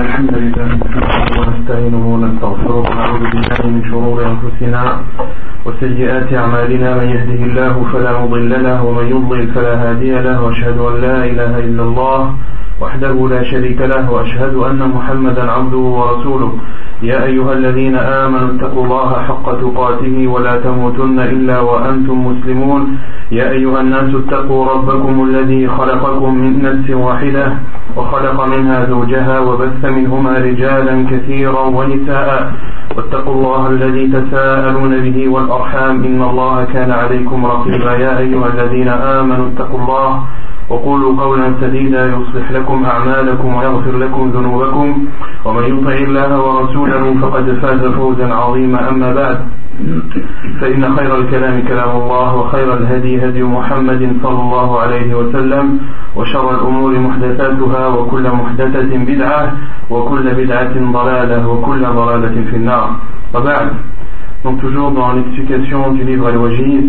الحمد لله ونستعينه ونستغفره ونعوذ بالله من شرور أنفسنا وسيئات أعمالنا. من يهده الله فلا مضل له ومن يضلل فلا هادي له وأشهد أن لا إله إلا الله وحده لا شريك له وأشهد أن محمدا عبده ورسوله. يا أيها الذين آمنوا اتقوا الله حق تقاته ولا تموتن إلا وأنتم مسلمون. يا أيها الناس اتقوا ربكم الذي خلقكم من نفس واحدة وخلق منها زوجها وبث منهما رجالا كثيرا ونساء. واتقوا الله الذي تساءلون به والأرحام إن الله كان عليكم رقيبا. يا أيها الذين آمنوا اتقوا الله وقولوا قولا سديدا يصلح لكم أعمالكم ويغفر لكم ذنوبكم. ومن يطع الله ورسوله فقد فاز فوزا عظيما. أما بعد فإن خير الكلام كلام الله وخير الهدي هدي محمد صلى الله عليه وسلم وشر الأمور محدثاتها وكل محدثة بدعة وكل بدعة ضلالة وكل ضلالة في النار. وبعد donc toujours dans l'explication du livre Al-Wajiz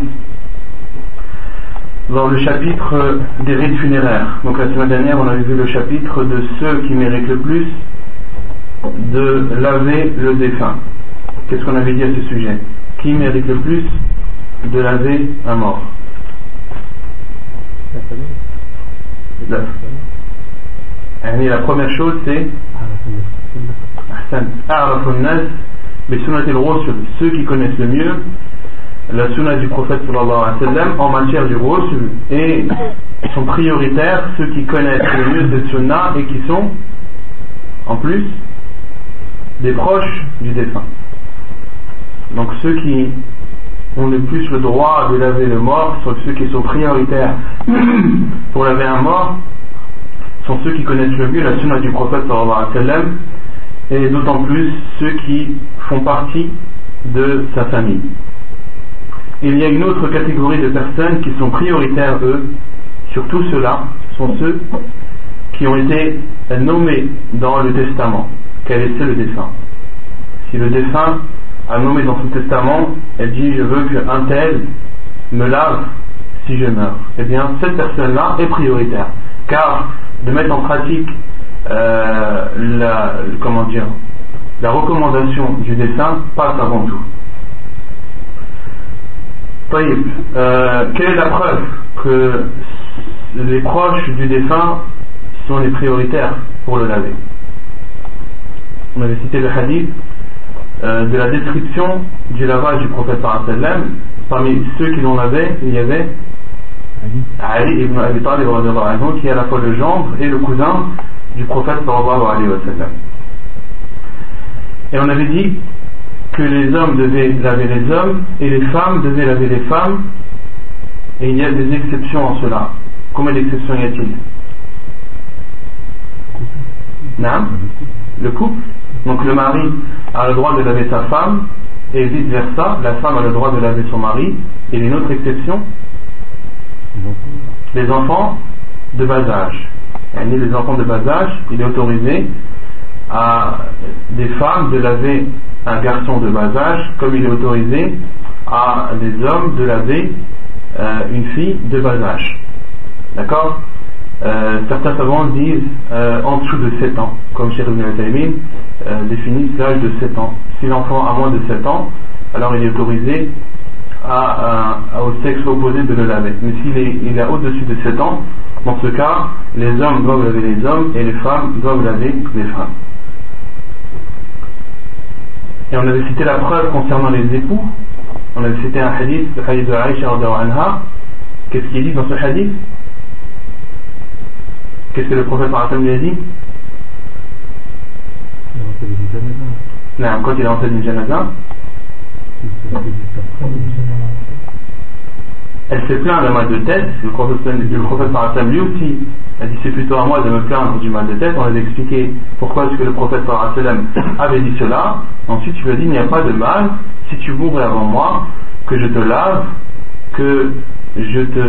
dans le chapitre des rites funéraires. Donc la semaine dernière on avait vu le chapitre de ceux qui méritent le plus de laver le défunt. Qu'est-ce qu'on avait dit à ce sujet? Qui mérite le plus de laver un mort? La première chose c'est ceux qui connaissent le mieux la sunna du prophète sallallahu alayhi wa sallam en matière du ghusl et sont prioritaires ceux qui connaissent le mieux cette sunna et qui sont en plus des proches du défunt. Donc ceux qui ont le plus le droit de laver le mort sont ceux qui sont prioritaires. Pour laver un mort sont ceux qui connaissent le mieux la sunna du prophète sallallahu alayhi wa sallam et d'autant plus ceux qui font partie de sa famille. Il y a une autre catégorie de personnes qui sont prioritaires, eux, sur tout cela, sont ceux qui ont été nommés dans le testament, qu'a laissé le défunt? Si le défunt a nommé dans son testament, elle dit je veux qu'un tel me lave si je meurs, eh bien cette personne-là est prioritaire. Car de mettre en pratique euh, la, la recommandation du défunt passe avant tout. Euh, quelle est la preuve que les proches du défunt sont les prioritaires pour le laver? On avait cité le hadith euh, de la description du lavage du prophète sallam. Parmi ceux qui l'ont lavé, il y avait Ali ibn Abi Talib qui est à la fois le gendre et le cousin du prophète sallallahu alayhi sallam. Et on avait dit que les hommes devaient laver les hommes et les femmes devaient laver les femmes. Et il y a des exceptions en cela. Combien d'exceptions y a-t-il? Non Le couple. Donc le mari a le droit de laver sa femme et vice versa, la femme a le droit de laver son mari. Et une autre exception? Les enfants de bas âge. Les enfants de bas âge, il est autorisé à des femmes de laver un garçon de bas âge comme il est autorisé à des hommes de laver euh, une fille de bas âge. D'accord euh, Certains savants disent euh, en dessous de 7 ans, comme Cheikh Ibn euh, définit l'âge de 7 ans. Si l'enfant a moins de 7 ans, alors il est autorisé au sexe opposé de le laver. Mais s'il est, est au-dessus de 7 ans, dans ce cas, les hommes doivent laver les hommes et les femmes doivent laver les femmes. Et on avait cité la preuve concernant les époux. On avait cité un hadith, le hadith de Aïcha anha. Qu'est-ce qu'il dit dans ce hadith? Qu'est-ce que le prophète lui a dit? Non, quand il est rentré d'une janaza, elle s'est plaint d'un mal de tête, le prophète, le prophète lui aussi a dit c'est plutôt à moi de me plaindre du mal de tête, on a expliqué pourquoi est-ce que le prophète avait dit cela, ensuite tu lui as dit il n'y a pas de mal, si tu mourrais avant moi, que je te lave, que je te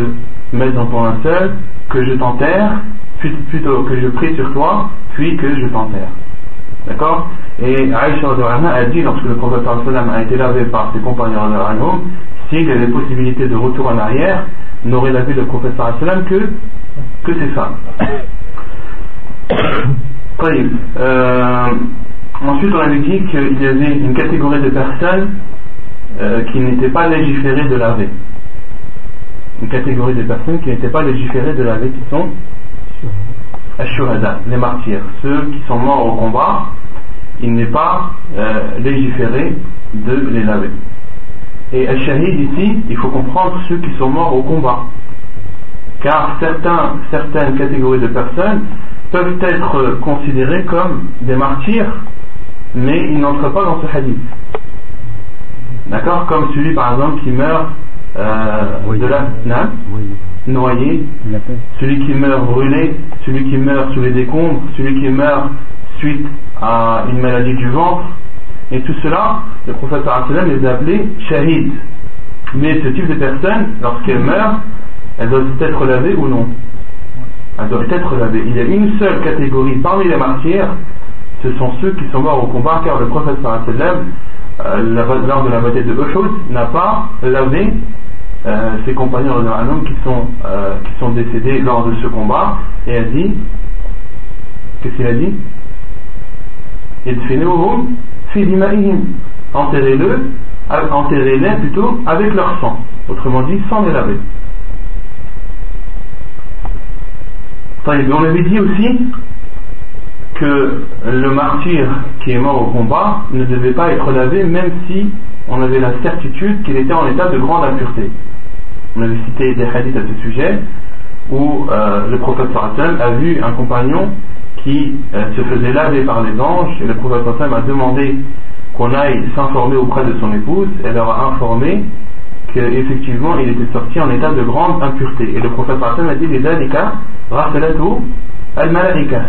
mette dans ton linceul, que je t'enterre, plutôt que je prie sur toi, puis que je t'enterre. D'accord? Et Aïcha a dit, lorsque le prophète a été lavé par ses compagnons s'il y avait des possibilités de retour en arrière, n'aurait lavé le prophète que, que ses femmes. Euh, ensuite, on avait dit qu'il y avait une catégorie de personnes euh, qui n'étaient pas légiférées de laver. Une catégorie de personnes qui n'étaient pas légiférées de laver, qui sont les martyrs, ceux qui sont morts au combat, il n'est pas euh, légiféré de les laver. Et Al-Shahid ici, il faut comprendre ceux qui sont morts au combat. Car certains, certaines catégories de personnes peuvent être considérées comme des martyrs, mais ils n'entrent pas dans ce hadith. D'accord? Comme celui par exemple qui meurt euh, de la noyé, celui qui meurt brûlé, celui qui meurt sous les décombres, celui qui meurt suite à une maladie du ventre, et tout cela, le prophète les a appelés shahid. Mais ce type de personnes, lorsqu'elles meurent, elles doivent être lavées ou non Elles doivent être lavées. Il y a une seule catégorie parmi les martyrs, ce sont ceux qui sont morts au combat, car le prophète euh, lors de la bataille de Uhud, n'a pas lavé euh, ses compagnons qui sont, euh, qui sont décédés lors de ce combat, et a dit, qu'est-ce qu'il a dit? Enterrez-le, enterrez-les plutôt avec leur sang. Autrement dit, sans les laver. On avait dit aussi que le martyr qui est mort au combat ne devait pas être lavé même si on avait la certitude qu'il était en état de grande impureté. On avait cité des hadiths à ce sujet où euh, le prophète a vu un compagnon qui euh, se faisait laver par les anges et le prophète a demandé qu'on aille s'informer auprès de son épouse elle leur a informé qu'effectivement il était sorti en état de grande impureté. Et le prophète a dit les al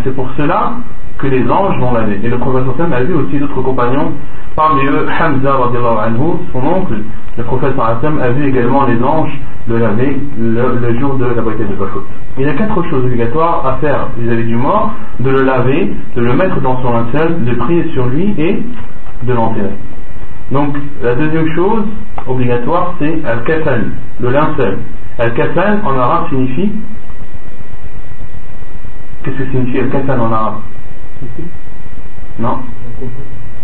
c'est pour cela que les anges vont laver et le prophète a vu aussi d'autres compagnons parmi eux Hamza anhu, son oncle le prophète a vu également les anges le laver le, jour de la bataille de Uhud. Il y a quatre choses obligatoires à faire vis-à-vis du mort de le laver, de le mettre dans son linceul, de prier sur lui et de l'enterrer. Donc la deuxième chose obligatoire c'est al-kafan, le linceul. Al-kafan en arabe signifie Qu'est-ce que signifie al-kafan en arabe? Non.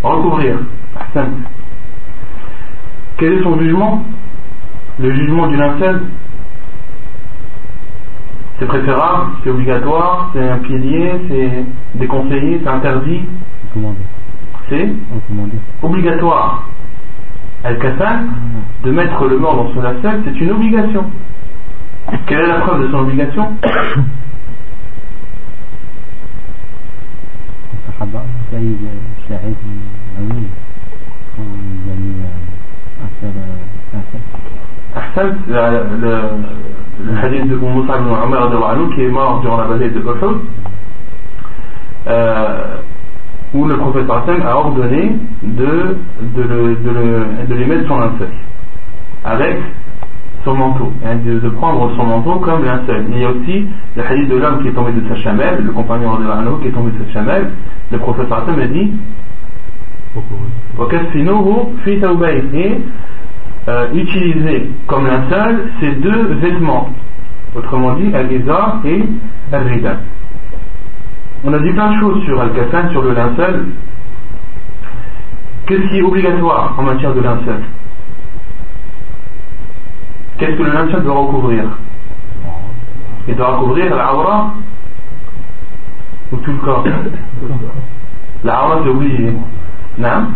Recouvrir. Quel est son jugement? Le jugement du linceul? C'est préférable, c'est obligatoire, c'est un pilier, c'est déconseillé, c'est interdit? C'est? Obligatoire. Al-Kassan, de mettre le mort dans son linceul, c'est une obligation. Quelle est la preuve de son obligation? Ahsan, le, hadith de Moussa ibn Umar qui est mort durant la bataille de Uhud, euh, où le prophète a ordonné de, de, le, de, le, de lui mettre son linceul avec son manteau, hein, de, de, prendre son manteau comme linceul. Il y a aussi le hadith de l'homme qui est tombé de sa chamelle, le compagnon de l'anneau qui est tombé de sa chamelle, le prophète a dit et euh, utiliser comme linceul ces deux vêtements, autrement dit Al-Iza et Al-Rida. On a dit plein de choses sur Al-Kassan, sur le linceul. Qu'est-ce qui est obligatoire en matière de linceul? Qu'est-ce que le linceul doit recouvrir Il doit recouvrir l'aura ou tout le corps L'aura c'est obligé. Non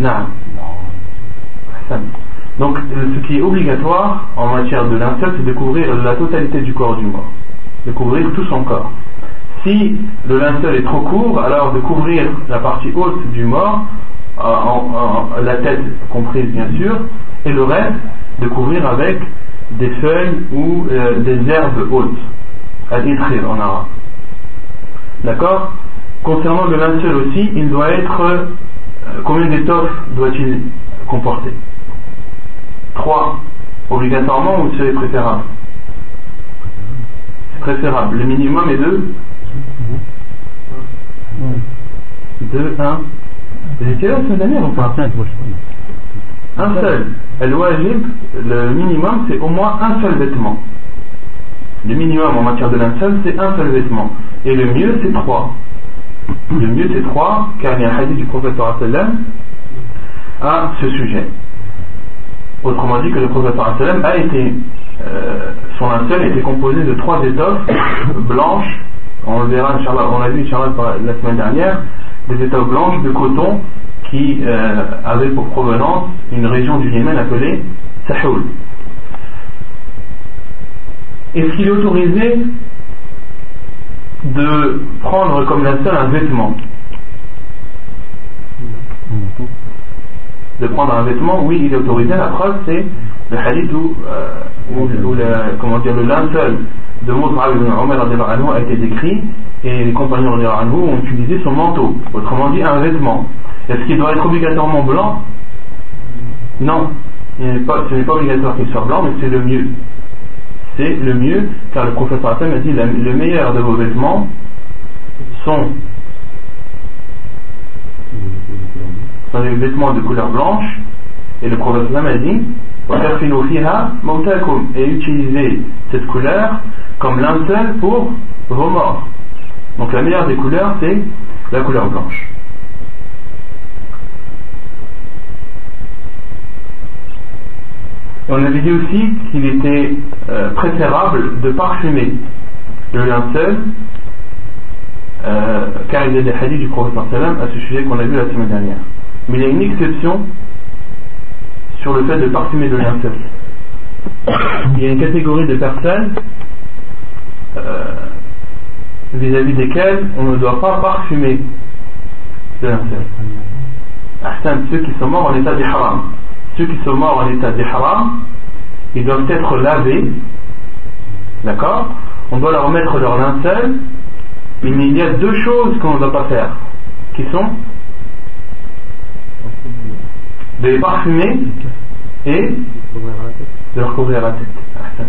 Non. Donc, ce qui est obligatoire en matière de linceul, c'est de couvrir la totalité du corps du mort, de couvrir tout son corps. Si le linceul est trop court, alors de couvrir la partie haute du mort, la tête comprise bien sûr, et le reste de couvrir avec des feuilles ou euh, des herbes hautes, à détruire en arabe. D'accord? Concernant le linceul aussi, il doit être. Euh, combien d'étoffes doit-il comporter? 3. Obligatoirement ou c'est préférable? C'est préférable. Le minimum est 2 2, 1. J'ai quelle heure semaine dernière ou pas Un seul. Al-Wajib, le minimum, c'est au moins un seul vêtement. Le minimum en matière de linceul, c'est un seul vêtement. Et le mieux, c'est trois. Le mieux, c'est trois, car il y a un hadith du professeur sallam à ce sujet. Autrement dit, que le professeur sallam a été. Euh, son linceul était composé de trois étoffes blanches. On le verra, on l'a vu, Inch'Allah, la semaine dernière des étoffes blanches de coton qui euh, avaient pour provenance une région du Yémen appelée Sahoul. Est-ce qu'il est autorisé de prendre comme linceul un vêtement? De prendre un vêtement, oui, il est autorisé. La preuve, c'est le hadith où, euh, comment dire, le de Moussa ibn Omar a été décrit et les compagnons ont utilisé son manteau, autrement dit un vêtement. Est-ce qu'il doit être obligatoirement blanc? Non, ce n'est pas, obligatoire qu'il soit blanc, mais c'est le mieux. C'est le mieux, car le professeur Hassan a dit le meilleur de vos vêtements sont, les vêtements de couleur blanche, et le professeur a dit et utilisez cette couleur comme linceul pour vos morts. Donc la meilleure des couleurs, c'est la couleur blanche. on avait dit aussi qu'il était euh, préférable de parfumer le linceul, euh, car il y a des hadiths du prophète à ce sujet qu'on a vu la semaine dernière. Mais il y a une exception sur le fait de parfumer le linceul. Il y a une catégorie de personnes euh, vis-à-vis desquelles on ne doit pas parfumer le linceul. ceux qui sont morts en état d'ihram ceux qui sont morts en état d'ihram, ils doivent être lavés, d'accord? On doit leur mettre leur linceul, mais il y a deux choses qu'on ne doit pas faire, qui sont? De les parfumer de leur couvrir la tête.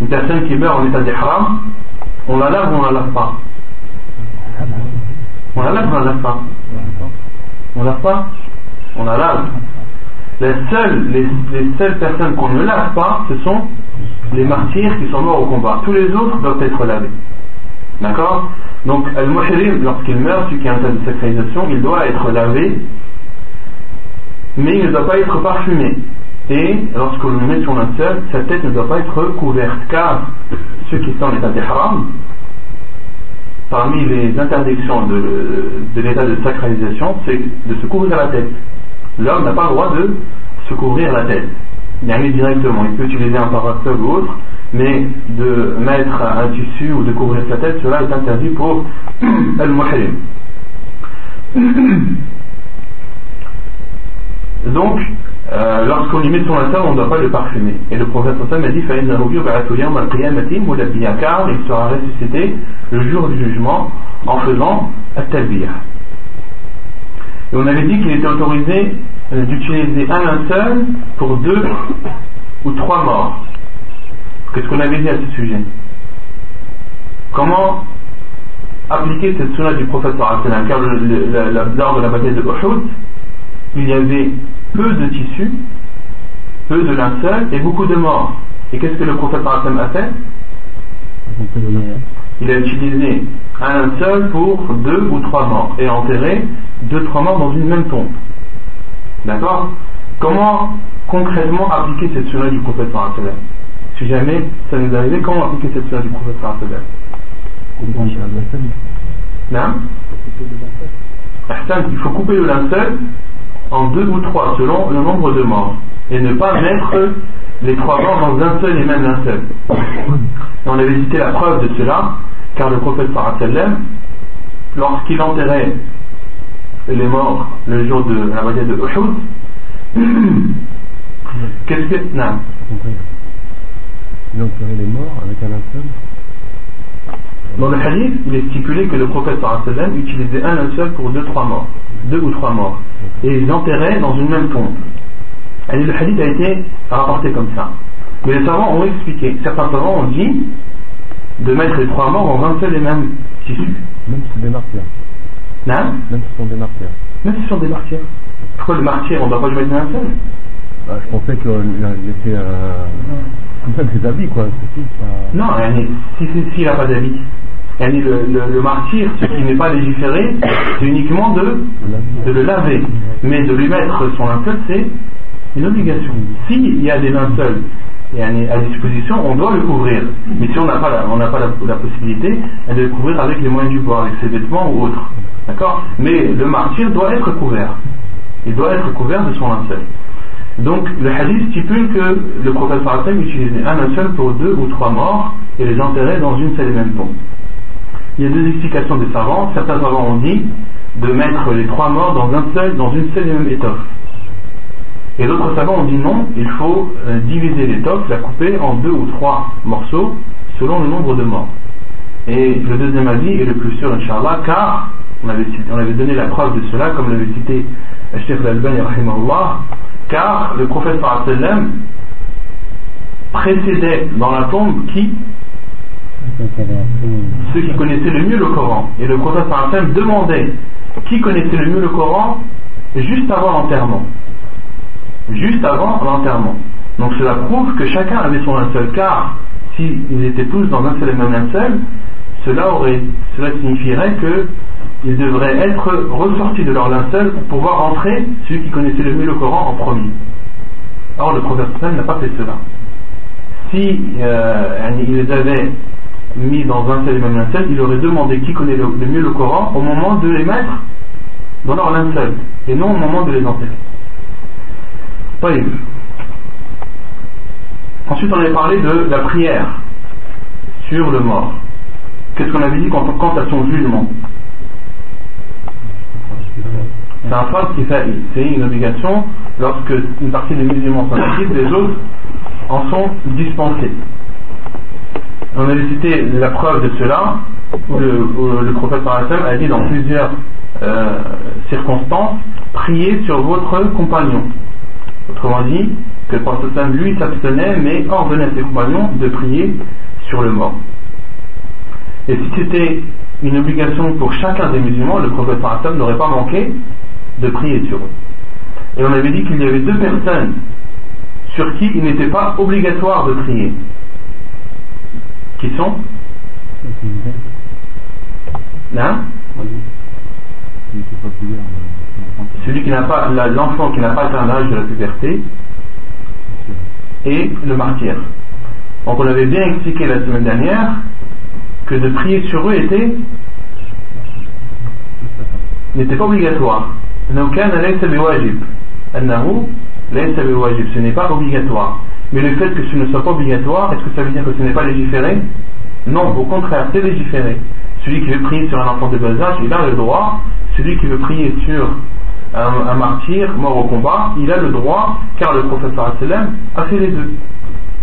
Une personne qui meurt en état d'ihram, on la lave ou on la lave pas On la lave ou on la lave pas On la lave pas On la lave les, seules personnes qu'on ne lave pas, ce sont les martyrs qui sont morts au combat. Tous les autres doivent être lavés. D'accord? Donc, Al-Muhrim, lorsqu'il meurt, celui qui est en état de sacralisation, il doit être lavé, mais il ne doit pas être parfumé. Et lorsqu'on le met sur linceul, sa tête ne doit pas être couverte, car ceux qui sont en état d'ihram, parmi les interdictions de, de l'état de sacralisation, c'est de se couvrir la tête l'homme n'a pas le droit de se couvrir la tête. Il arrive directement, il peut utiliser un parasol ou autre, mais de mettre un tissu ou de couvrir sa tête, cela est interdit pour al-muhrim. Donc, euh, lorsqu'on met son linceul, on ne doit pas le parfumer. Et le prophète Sam a dit car il sera ressuscité le jour du jugement en faisant at-talbiyah. Et on avait dit qu'il était autorisé d'utiliser un linceul pour deux ou trois morts. Qu'est-ce qu'on avait dit à ce sujet? Comment appliquer cette sunna du prophète car lors de la bataille de Uhud, il y avait peu de tissus, peu de linceul et beaucoup de morts. Et qu'est-ce que le prophète a fait? Il a utilisé un linceul pour deux ou trois morts et enterré deux, trois morts dans une même tombe. D'accord? Comment concrètement appliquer cette sunna du prophète Si jamais ça nous arrivait, comment appliquer cette sunna du prophète Non? Il faut couper le linceul en deux ou trois selon le nombre de morts et ne pas mettre les trois morts dans un seul et même linceul. on avait cité la preuve de cela car le prophète lorsqu'il enterrait les morts le jour de la bataille de Uhud, qu'est-ce que. Non. Il enterrait les morts avec un linceul Dans le hadith, il est stipulé que le prophète sallam utilisait un linceul pour deux, trois morts, deux ou trois morts, et ils enterraient dans une même tombe. Et le hadith a été rapporté comme ça. Mais les savants ont expliqué. Certains savants ont dit de mettre les trois morts dans un seul et même tissu. Même si c'est des martyrs. Non Même si ce sont des martyrs. Même si ce sont des martyrs. Pourquoi le martyr, on ne doit pas lui mettre un seul? Bah, Je pensais qu'il était. Euh, des habits, quoi. tout, ça. Non, si s'il n'a pas d'habit. Le, le, martyr, ce qui n'est pas légiféré, c'est uniquement de, le laver. Mais de lui mettre son linceul, c'est une obligation. S'il y a des linceuls à disposition, on doit le couvrir. Mais si on n'a pas, la, on pas la, possibilité, de le couvrir avec les moyens du bord, avec ses vêtements ou autres. D'accord? Mais le martyr doit être couvert. Il doit être couvert de son linceul. Donc le hadith stipule que le prophète utilisait un linceul pour deux ou trois morts et les enterrait dans une seule et même tombe. Il y a deux explications des savants. Certains savants ont dit de mettre les trois morts dans, un seul, dans une seule et même étoffe. Et d'autres savants ont dit non, il faut euh, diviser l'étoffe, la couper en deux ou trois morceaux selon le nombre de morts. Et le deuxième avis est le plus sûr, Inch'Allah, car on avait, on avait donné la preuve de cela, comme l'avait cité Sheikh Al-Albani, car le prophète sallam précédait dans la tombe qui ceux qui connaissaient le mieux le Coran. Et le prophète sallam demandait qui connaissait le mieux le Coran juste avant l'enterrement. Juste avant l'enterrement. Donc cela prouve que chacun avait son linceul, car s'ils étaient tous dans un seul et même linceul, cela, aurait, cela signifierait que ils devraient être ressortis de leur linceul pour pouvoir entrer celui qui connaissait le mieux le Coran en premier. Or le prophète n'a pas fait cela. Si euh, il les avait mis dans un seul et même linceul, ils auraient demandé qui connaît le, mieux le Coran au moment de les mettre dans leur linceul, et non au moment de les enterrer. Ensuite, on avait parlé de la prière sur le mort. Qu'est-ce qu'on avait dit quant, à son jugement? C'est un farz qui fait, c'est une obligation lorsque une partie des musulmans sont s'en les autres en sont dispensés. On avait cité la preuve de cela, où le, où le prophète a dit dans plusieurs euh, circonstances, priez sur votre compagnon. Autrement dit, que le prophète lui s'abstenait, mais ordonnait à ses compagnons de prier sur le mort. Et si c'était une obligation pour chacun des musulmans, le prophète n'aurait pas manqué de prier sur eux. Et on avait dit qu'il y avait deux personnes sur qui il n'était pas obligatoire de prier qui sont non celui qui n'a pas l'enfant qui n'a pas atteint l'âge de la puberté et le martyr. Donc on avait bien expliqué la semaine dernière que de prier sur eux était n'était pas obligatoire. Ce n'est pas obligatoire. Mais le fait que ce ne soit pas obligatoire, est-ce que ça veut dire que ce n'est pas légiféré? Non, au contraire, c'est légiféré. Celui qui veut prier sur un enfant de bas âge, il a le droit. Celui qui veut prier sur un, martyr mort au combat, il a le droit, car le prophète a fait les deux.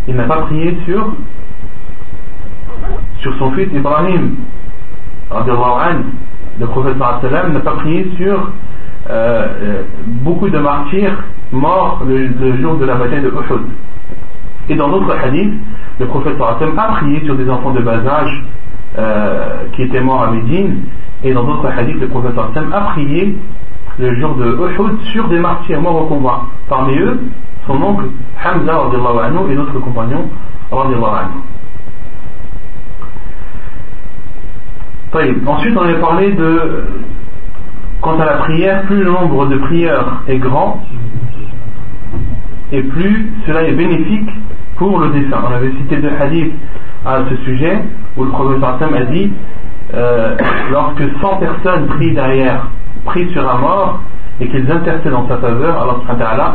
Il n'a pas prié sur sur son fils Ibrahim. Le prophète n'a pas prié sur euh, euh, beaucoup de martyrs morts le, jour de la bataille de Uhud. Et dans d'autres hadiths, le prophète sallam a prié sur des enfants de bas âge euh, qui étaient morts à Médine. Et dans d'autres hadiths, le prophète sallam a prié le jour de Uhud sur des martyrs morts au combat. Parmi eux, son oncle Hamza anhu, et notre compagnon anhu. Ensuite, on avait parlé de quant à la prière, plus le nombre de prières est grand, et plus cela est bénéfique pour le défunt. On avait cité deux hadiths à ce sujet où le prophète a dit euh, lorsque 100 personnes prient derrière, prient sur un mort et qu'ils intercèdent en sa faveur, alors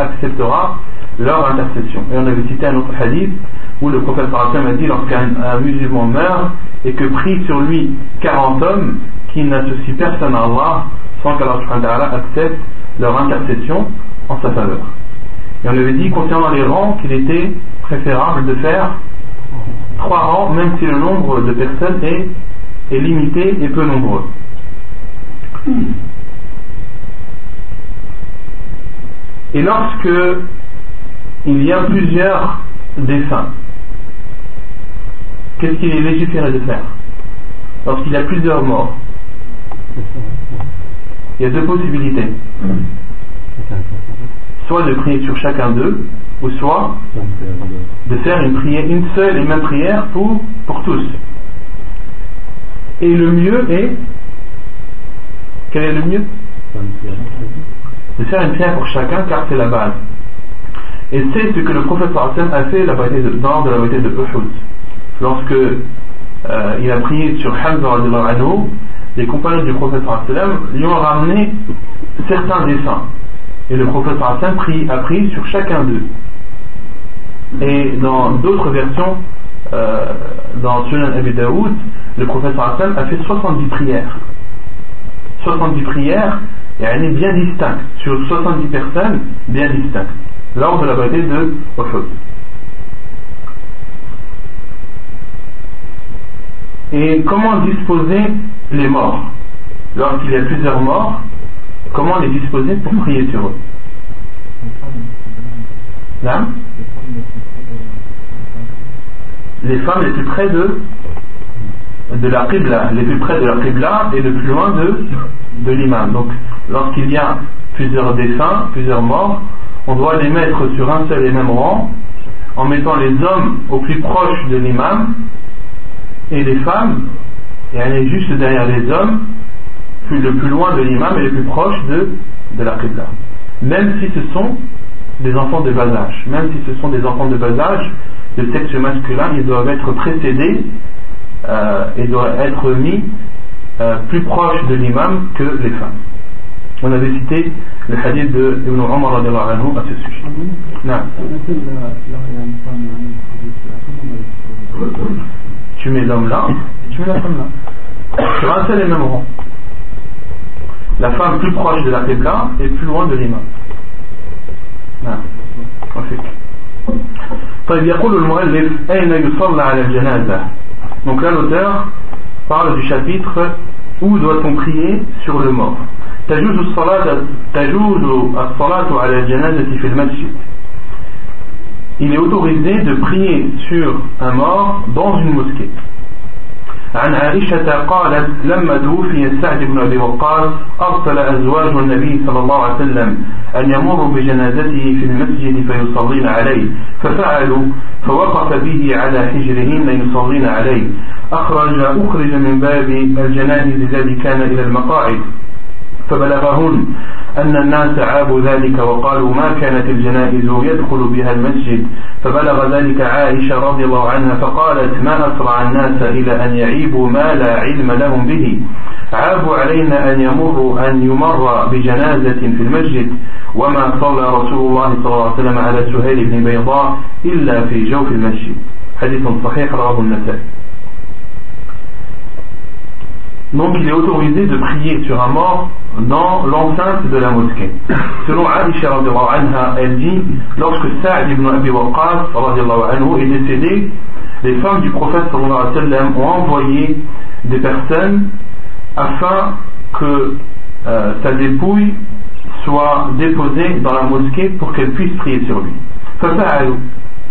acceptera leur intercession. Et on avait cité un autre hadith où le prophète a dit lorsqu'un un musulman meurt et que prie sur lui 40 hommes qui n'associent personne à Allah sans qu'Allah accepte leur intercession en sa faveur. Et on avait dit concernant les rangs qu'il était préférable de faire trois rangs, même si le nombre de personnes est, limité et peu nombreux. Et lorsque il y a plusieurs défunts, qu'est-ce qu'il est légiféré de faire Lorsqu'il y a plusieurs morts, il y a deux possibilités. soit de prier sur chacun d'eux, ou soit de faire une prière, une seule et même prière pour, pour tous. Et le mieux est, quel est le mieux? De faire une prière pour chacun car c'est la base. Et c'est ce que le prophète a fait la de, dans la bataille de Uhud. Lorsque euh, il a prié sur Hamza anhu, les compagnons du prophète lui ont ramené certains dessins. Et le prophète a pris sur chacun d'eux. Et dans d'autres versions, euh, dans Sunan Abi Daoud, le prophète a fait 70 prières. 70 prières, et elle est bien distincte, sur 70 personnes, bien distinctes, lors de la bataille de Uhud. Et comment disposer les morts Lorsqu'il y a plusieurs morts, comment les disposer pour prier sur eux Là Les femmes les plus près de, de la Qibla, les plus près de la Qibla et le plus loin de, de l'imam. Donc, lorsqu'il y a plusieurs défunts, plusieurs morts, on doit les mettre sur un seul et même rang en mettant les hommes au plus proche de l'imam et les femmes, et elle est juste derrière les hommes, le plus loin de l'imam et le plus proche de, de la Qibla. Même si ce sont des enfants de bas âge, même si ce sont des enfants de bas âge, de sexe masculin, ils doivent être précédés euh, et doivent être mis euh, plus proches de l'imam que les femmes. On avait cité le hadith de Ibn Umar à ce sujet. Non Tu mets l'homme là, et tu mets la femme là. Sur un seul et même rang. La femme plus proche de la Qibla et plus loin de l'imam. نعم طيب يقول المؤلف أين يصلى على الجنازة donc là l'auteur parle du chapitre où doit-on prier sur le mort تجوز الصلاة تجوز الصلاة على الجنازة في المسجد il est autorisé de prier sur un mort dans une mosquée. عن عائشة قالت لما توفي سعد بن أبي وقاص أرسل أزواج النبي صلى الله عليه وسلم أن يمروا بجنازته في المسجد فيصلين عليه. ففعلوا فوقف به على حجرهن يصلين عليه. أخرج أخرج من باب الجنائز الذي كان إلى المقاعد. فبلغهن أن الناس عابوا ذلك وقالوا ما كانت الجنائز يدخل بها المسجد. فبلغ ذلك عائشة رضي الله عنها فقالت ما أسرع الناس إلى أن يعيبوا ما لا علم لهم به؟ عابوا علينا أن يمر أن يمر بجنازة في المسجد. وما صلى رسول الله صلى الله عليه وسلم على سهيل بن بيضاء إلا في جوف المسجد. حديث صحيح رواه النسائي. Donc il est autorisé de prier sur un mort dans l'enceinte de la mosquée. Selon Aisha anha, elle dit lorsque Sa'd ibn Abi Waqqas anhu, est décédé, les femmes du prophète sallam ont envoyé des personnes afin que euh, sa dépouille soit déposée dans la mosquée pour qu'elle puisse prier sur lui.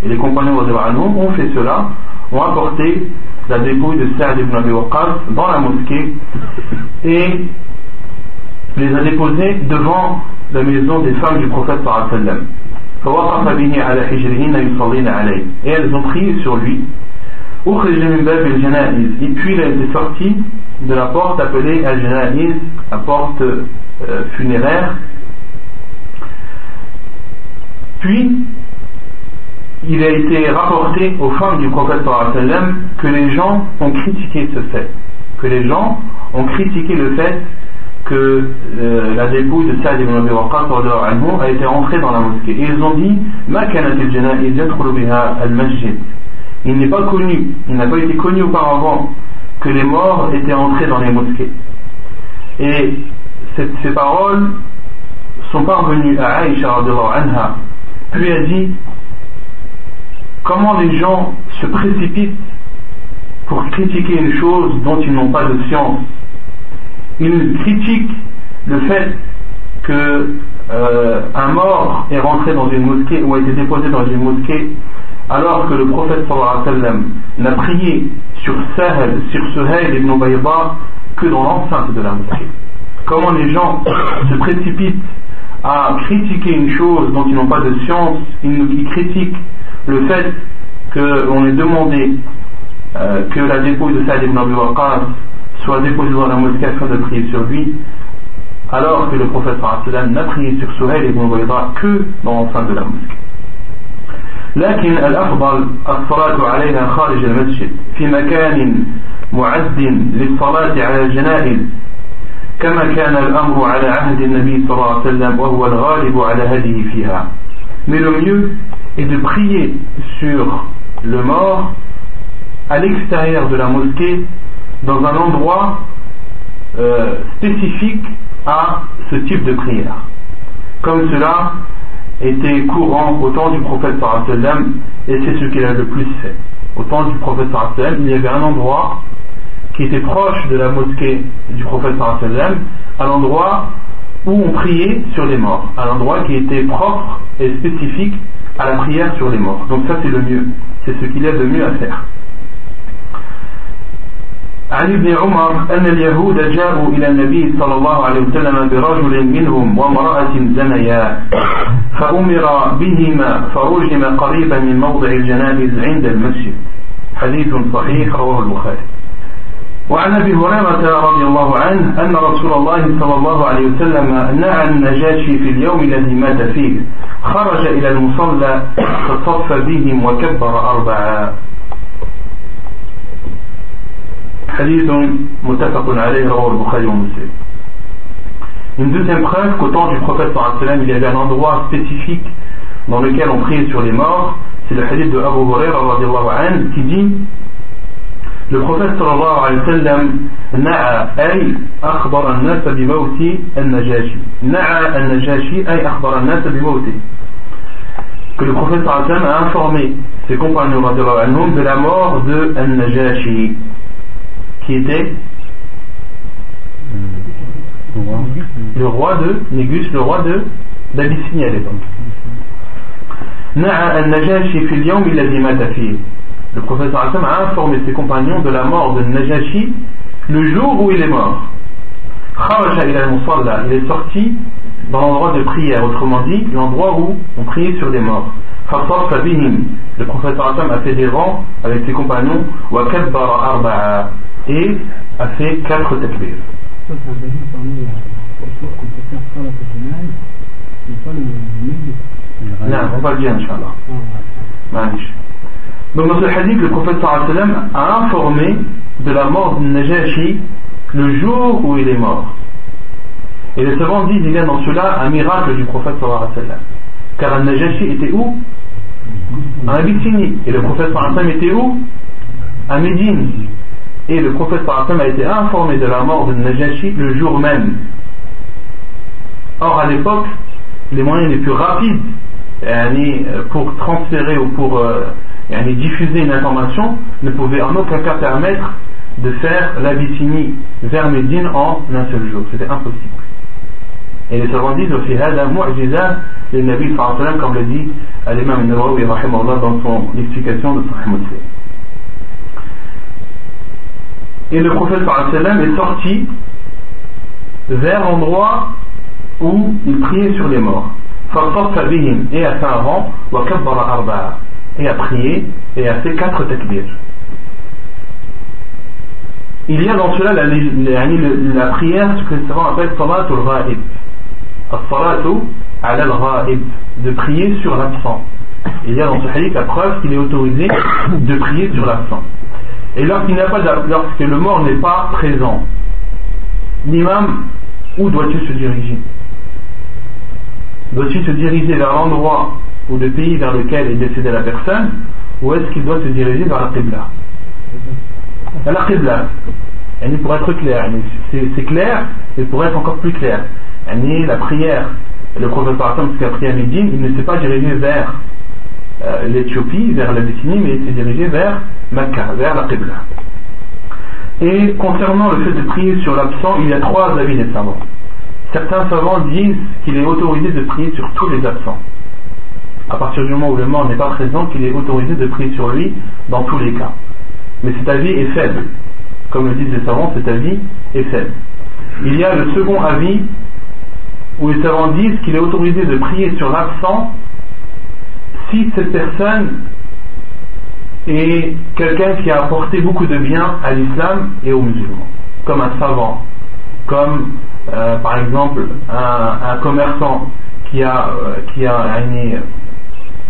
Et les compagnons anhu ont fait cela, ont apporté la dépouille de Sa'd ibn Abi Waqqas dans la mosquée et les a déposés devant la maison des femmes du prophète sallam. Et elles ont prié sur lui. Et puis il été sorti de la porte appelée Al-Janaiz, la porte euh, funéraire. Puis il a été rapporté aux femmes du prophète que les gens ont critiqué ce fait, que les gens ont critiqué le fait que euh, la dépouille de Saad ibn Abi Waqqas a été rentrée dans la mosquée. Et ils ont dit Il n'est pas connu, il n'a pas été connu auparavant que les morts étaient entrés dans les mosquées. Et ces paroles sont parvenues à Aïcha anha, puis a dit comment les gens se précipitent pour critiquer une chose dont ils n'ont pas de science. Ils critiquent le fait que euh, un mort est rentré dans une mosquée ou a été déposé dans une mosquée alors que le prophète n'a prié sur Sahel, sur Suhail ibn Bayda que dans l'enceinte de la mosquée. Comment les gens se précipitent à critiquer une chose dont ils n'ont pas de science, ils, critiquent le fait qu'on ait demandé euh, que la dépouille de Saïd ibn Abi Waqqas soit déposée dans la mosquée afin de prier sur lui, alors que le prophète n'a prié sur Suhail ibn Bayda que dans l'enceinte de la mosquée. لكن الأفضل الصلاة عليها خارج المسجد في مكان معد للصلاة على الجنائز كما كان الأمر على عهد النبي صلى الله عليه وسلم وهو الغالب على هذه فيها Mais le mieux est de prier sur le mort à l'extérieur de la mosquée dans un endroit euh, spécifique à ce type de prière. Comme cela était courant au temps du prophète et c'est ce qu'il a le plus fait. Au temps du prophète il y avait un endroit qui était proche de la mosquée du prophète à l'endroit où on priait sur les morts, à l'endroit qui était propre et spécifique à la prière sur les morts. Donc ça c'est le mieux, c'est ce qu'il y a de mieux à faire. عن ابن عمر أن اليهود جاءوا إلى النبي صلى الله عليه وسلم برجل منهم وامرأة زنيا فأمر بهما فرجم قريبا من موضع الجنائز عند المسجد حديث صحيح رواه البخاري وعن ابي هريره رضي الله عنه ان رسول الله صلى الله عليه وسلم نعى النجاشي في اليوم الذي مات فيه خرج إلى المصلى فصف بهم وكبر اربعا حديث متفق عليه رواه البخاري ومسلم Une deuxième preuve qu'au temps du prophète sallam, il y avait un endroit spécifique dans lequel on priait sur les morts, c'est le hadith de Abu Hurairah qui dit Le prophète sallallahu alayhi wa sallam na'a ay akhbar an-nas bi mawti an-najashi. Na'a an-najashi ay akhbar an-nas bi mawti. Que le prophète sallallahu alayhi wa sallam a informé ses compagnons anhum de la mort de an-najashi qui était le roi de Négus, le roi de d'Abyssinie à l'époque. Na'a an-najashi fi al-yawm alladhi mata fihi. Le prophète a informé ses compagnons de la mort de Najashi le jour où il est mort. Il est sorti dans l'endroit de prière, autrement dit, l'endroit où on priait sur des morts. Le prophète a fait des rangs avec ses compagnons et a fait quatre takbir. Non, on va le dire, Inch'Allah. Donc dans ce hadith, le prophète a informé de la mort de Najashi le jour où il est mort. Et les savants disent qu'il y a dans cela un miracle du prophète. Car Najashi était où? En Abyssinie. Et le prophète était où? À Médine. Et le prophète a été informé de la mort de Najashi le jour même. Or à l'époque, les moyens les plus rapides pour transférer ou pour euh, et diffuser une information ne pouvait en aucun cas permettre de faire l'Abyssinie vers Médine en un seul jour. C'était impossible. Et les savants disent aussi هذا معجزة للنبي صلى الله عليه وسلم comme le dit l'imam Nawawi dans son explication de Sahih Muslim. Et le prophète sallam est sorti vers l'endroit où il priait sur les morts. فصف بهم et a fait un rang وكبر أربعة et a prié et a fait quatre takbir. Il y a dans cela la, prière, ce que savants appellent salatul ghaib. As-salatu ala al-ghaib, de prier sur l'absent. Il y a dans ce hadith la preuve qu'il est autorisé de prier sur l'absent. Et lorsqu'il n'a pas lorsque le mort n'est pas présent, l'imam, où doit-il se diriger? Doit-il se diriger vers l'endroit ou le pays vers lequel est décédée la personne, ou est-ce qu'il doit se diriger vers la Qibla? La Qibla, pour être clair, c'est clair, mais pour être encore plus clair, la prière, le prophète par exemple, prié à Médine, il ne s'est pas dirigé vers euh, l'Éthiopie, vers la Bétinie, mais il s'est dirigé vers Mecca, vers la Qibla. Et concernant le fait de prier sur l'absent, il y a trois avis des savants. Certains savants disent qu'il est autorisé de prier sur tous les absents à partir du moment où le mort n'est pas présent, qu'il est autorisé de prier sur lui dans tous les cas. Mais cet avis est faible. Comme le disent les savants, cet avis est faible. Il y a le second avis où les savants disent qu'il est autorisé de prier sur l'absent si cette personne est quelqu'un qui a apporté beaucoup de bien à l'islam et aux musulmans, comme un savant, comme euh, par exemple un, commerçant qui a, euh, qui, a,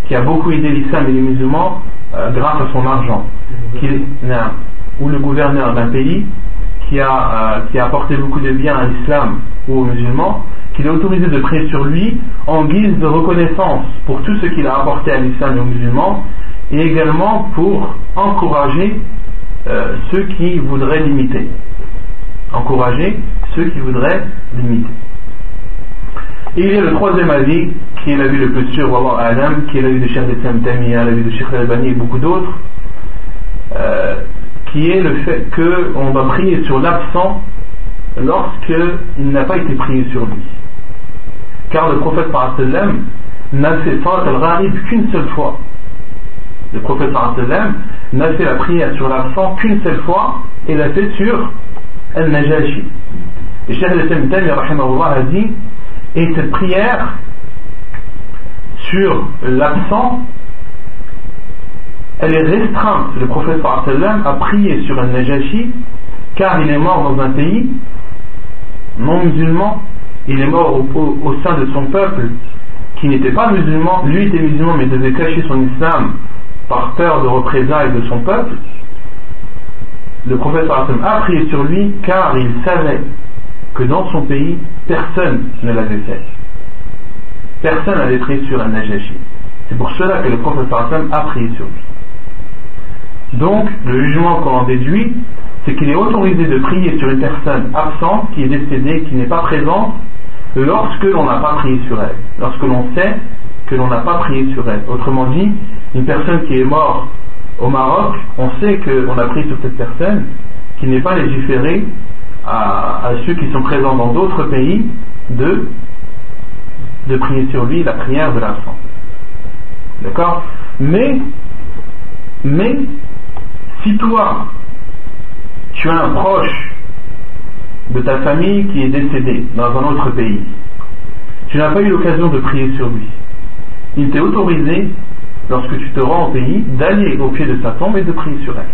qui a beaucoup aidé l'islam et les musulmans euh, grâce à son argent, ou le gouverneur d'un pays qui a, qui a apporté beaucoup de bien à l'islam ou aux musulmans, qu'il est autorisé de prier sur lui en guise de reconnaissance pour tout ce qu'il a apporté à l'islam et aux musulmans, et également pour encourager ceux qui voudraient l'imiter. Encourager ceux qui voudraient l'imiter. Il y a le troisième avis, qui est l'avis le plus sûr, Wallah Adam, qui est l'avis de Cheikh Islam Tamiya, l'avis de Cheikh Al-Bani et beaucoup d'autres, euh, qui est le fait qu'on va prier sur l'absent lorsqu'il n'a pas été prié sur lui. Car le prophète sallam n'a fait al-Gharib qu'une seule fois. Le prophète sallam n'a fait la prière sur l'absent qu'une seule fois et l'a fait sur Al-Najashi. Et Cheikh Al-Islam a dit et cette prière sur l'absent, elle est restreinte. Le prophète a prié sur un Najashi car il est mort dans un pays non musulman. Il est mort au, sein de son peuple qui n'était pas musulman. Lui était musulman mais devait cacher son islam par peur de représailles de son peuple. Le prophète a prié sur lui car il savait que dans son pays, personne ne l'avait fait. Personne n'avait prié sur un Najashi. C'est pour cela que le prophète a prié sur lui. Donc, le jugement qu'on en déduit, c'est qu'il est autorisé de prier sur une personne absente, qui est décédée, qui n'est pas présente, lorsque l'on n'a pas prié sur elle. Lorsque l'on sait que l'on n'a pas prié sur elle. Autrement dit, une personne qui est morte au Maroc, on sait qu'on a prié sur cette personne, qui n'est pas légiférée à, ceux qui sont présents dans d'autres pays de, de prier sur lui la prière de l'absent. D'accord? Mais, mais, si toi, tu as un proche de ta famille qui est décédé dans un autre pays, tu n'as pas eu l'occasion de prier sur lui. Il t'est autorisé, lorsque tu te rends au pays, d'aller au pied de sa tombe et de prier sur elle.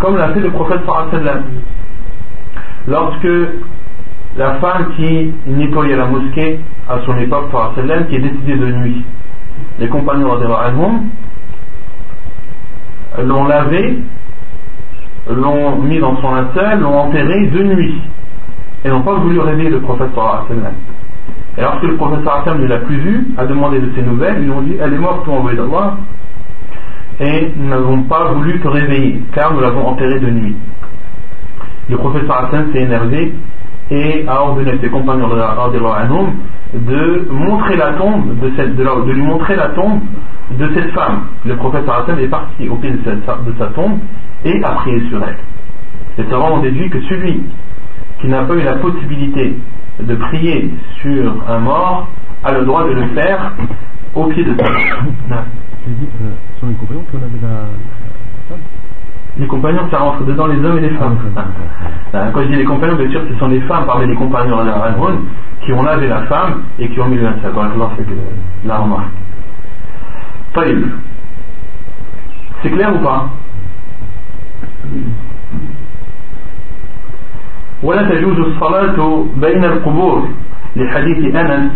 Comme l'a fait le prophète. Lorsque la femme qui nettoyait la mosquée à son époque qui est décidée de nuit, les compagnons l'ont lavé, l'ont mis dans son linceul, l'ont enterré de nuit et n'ont pas voulu réveiller le prophète. Et lorsque le prophète ne l'a plus vu, a demandé de ses nouvelles, ils lui ont dit Elle est morte, toi envoyé d'Allah, et nous n'avons pas voulu te réveiller car nous l'avons enterré de nuit. Le professeur Hassan s'est énervé et a ordonné à ses compagnons de montrer la tombe de, cette, de, lui montrer la tombe de cette femme. Le professeur Hassan est parti au pied de, de sa tombe et a prié sur elle. Les savants ont déduit que celui qui n'a pas eu la possibilité de prier sur un mort a le droit de le faire au pied de sa tombe. sont les compagnons qui ont lavé la, femme Les compagnons, ça rentre dedans les hommes et les femmes. Ah, Quand je dis les compagnons, bien sûr, ce sont les femmes parmi les compagnons de la qui ont lavé la femme et qui ont mis le linceul. c'est la remarque. C'est clair ou pas ولا تجوز الصلاة بين القبور لحديث أنس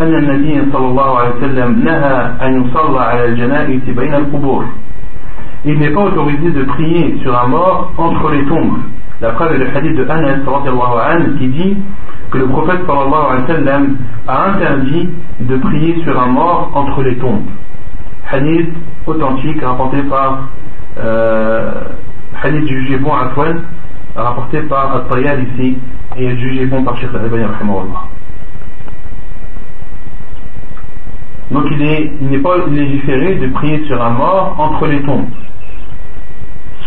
أن النبي صلى الله عليه وسلم نهى أن يصلى على الجنائز بين القبور Il n'est pas autorisé de prier sur un mort entre les tombes. La preuve est le hadith de Anas anhu, qui dit que le prophète sallallahu alayhi wa sallam a interdit de prier sur un mort entre les tombes. Hadith authentique rapporté par euh, hadith jugé bon à rapporté par At-Tayyad ici et jugé bon par Sheikh Al-Albani rahimahullah. Donc il n'est pas légiféré de prier sur un mort entre les tombes.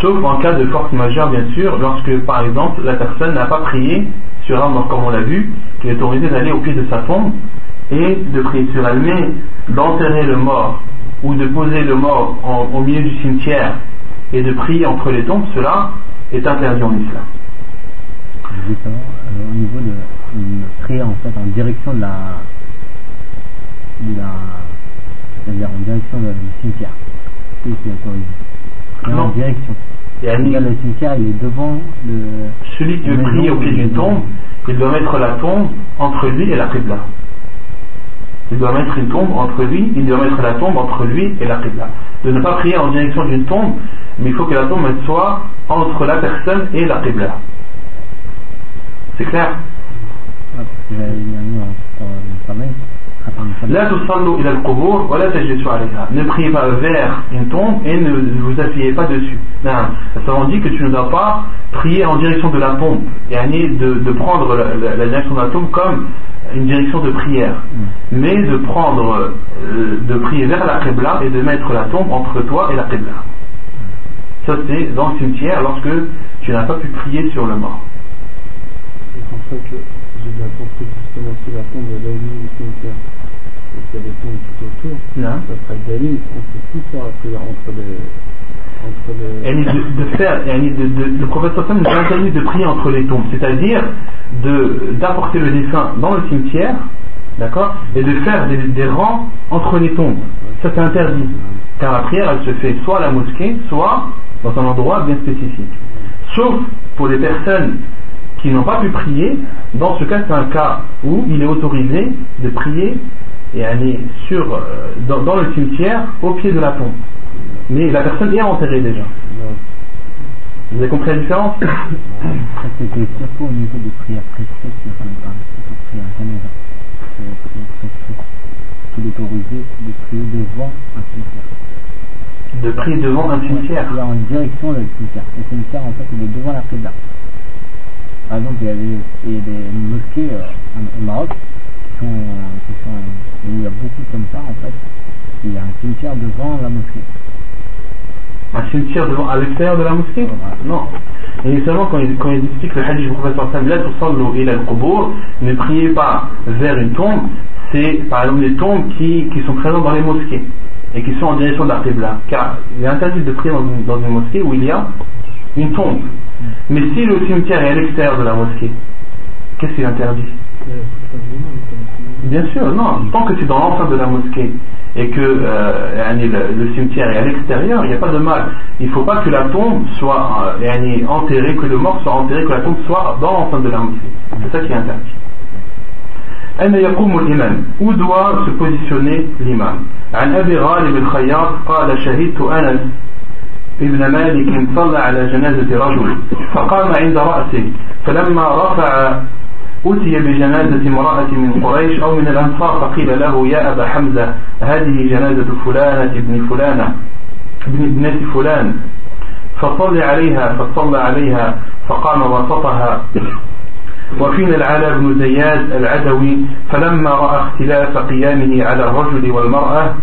Sauf en cas de force majeure, bien sûr, lorsque par exemple la personne n'a pas prié sur un mort, comme on l'a vu, qui est autorisé d'aller au pied de sa tombe et de prier sur elle. Mais d'enterrer le mort ou de poser le mort au milieu du cimetière et de prier entre les tombes, cela est interdit en islam. Savoir, euh, au niveau de une prière en fait en direction de la de la c'est-à-dire en direction de- du cimetière. Qu'est-ce qui est autorisé Prière en Non. direction. Le cimetière il est devant le celui qui veut prier au pied d'une tombe, il doit mettre la tombe entre lui et la Qibla. Il doit mettre une tombe entre lui, il doit mettre la tombe entre lui et la Qibla. De ne pas prier en direction d'une tombe, mais il faut que la tombe elle soit entre la personne et la Qibla. C'est clair? Ah, parce que j'avais mis un mot sur le لا تصلوا إلى القبور ولا تجلسوا عليها. Ne priez pas vers une tombe et ne vous asseyez pas dessus. Non. Ça on dit que tu ne dois pas prier en direction de la tombe. Et de, de prendre la, la- la direction de la tombe comme une direction de prière. Mais de prendre, euh, de prier vers la Qibla et de mettre la tombe entre toi et la Qibla. Ça c'est dans le cimetière lorsque tu n'as pas pu prier sur le mort. Je pense pas que j'ai bien compris justement si la tombe est là au milieu du cimetière qu'il y a des tombes tout autour, Non. ça sera Dali, on plus faire la prière entre les. Entre les... De, de faire, de, de, le prophète sallam nous a interdit de prier entre les tombes, c'est-à-dire d'apporter le défunt dans le cimetière, d'accord, et de faire des, des rangs entre les tombes. Ça c'est interdit, car la prière elle se fait soit à la mosquée, soit dans un endroit bien spécifique. Sauf pour les personnes qui n'ont pas pu prier, dans ce cas c'est un cas où il est autorisé de prier et aller sur, euh, dans, dans le cimetière au pied de la tombe. Mais la personne est enterrée déjà. Vous avez compris la différence de prier devant un cimetière. De prier devant un cimetière. Il est en direction du cimetière. Le cimetière, en fait, il est devant la Qibla. Par exemple, il y a des, il y a des mosquées euh, au Maroc sont, qui sont, où il y a beaucoup comme ça, en fait. Il y a un cimetière devant la mosquée. Un cimetière devant, à l'extérieur de la mosquée Non. Et seulement quand il, quand il explique le hadith du professeur Sam, la tusallu ila al-qubur, ne priez pas vers une tombe, c'est par exemple des tombes qui, qui sont présentes dans les mosquées et qui sont en direction de la Qibla. Car il est interdit de prier dans une, dans une mosquée où il y a une tombe. Mais si le cimetière est à l'extérieur de la mosquée, qu'est-ce qu'il interdit? Mais c'est pas vraiment, mais comme tu dis. Bien sûr, non. Tant que c'est dans l'enceinte de la mosquée et que euh, yani, le, le cimetière est à l'extérieur, il n'y a pas de mal. Il ne faut pas que la tombe soit euh, yani, enterrée, que le mort soit enterré, que la tombe soit dans l'enceinte de la mosquée. C'est ça qui est interdit. أين يقوم الإمام Où doit se positionner l'imam عن أبي غالب الخياط قال شهدت أنس ابن مالك صلى على جنازة رجل فقام عند رأسه فلما رفع أتي بجنازة امرأة من قريش أو من الأنصار فقيل له يا أبا حمزة هذه جنازة فلانة ابن فلانة ابن ابنة فلان. فصل عليها فصلى عليها فقام وسطها. وفينا العلاء بن زياد العدوي فلما رأى اختلاف قيامه على الرجل والمرأة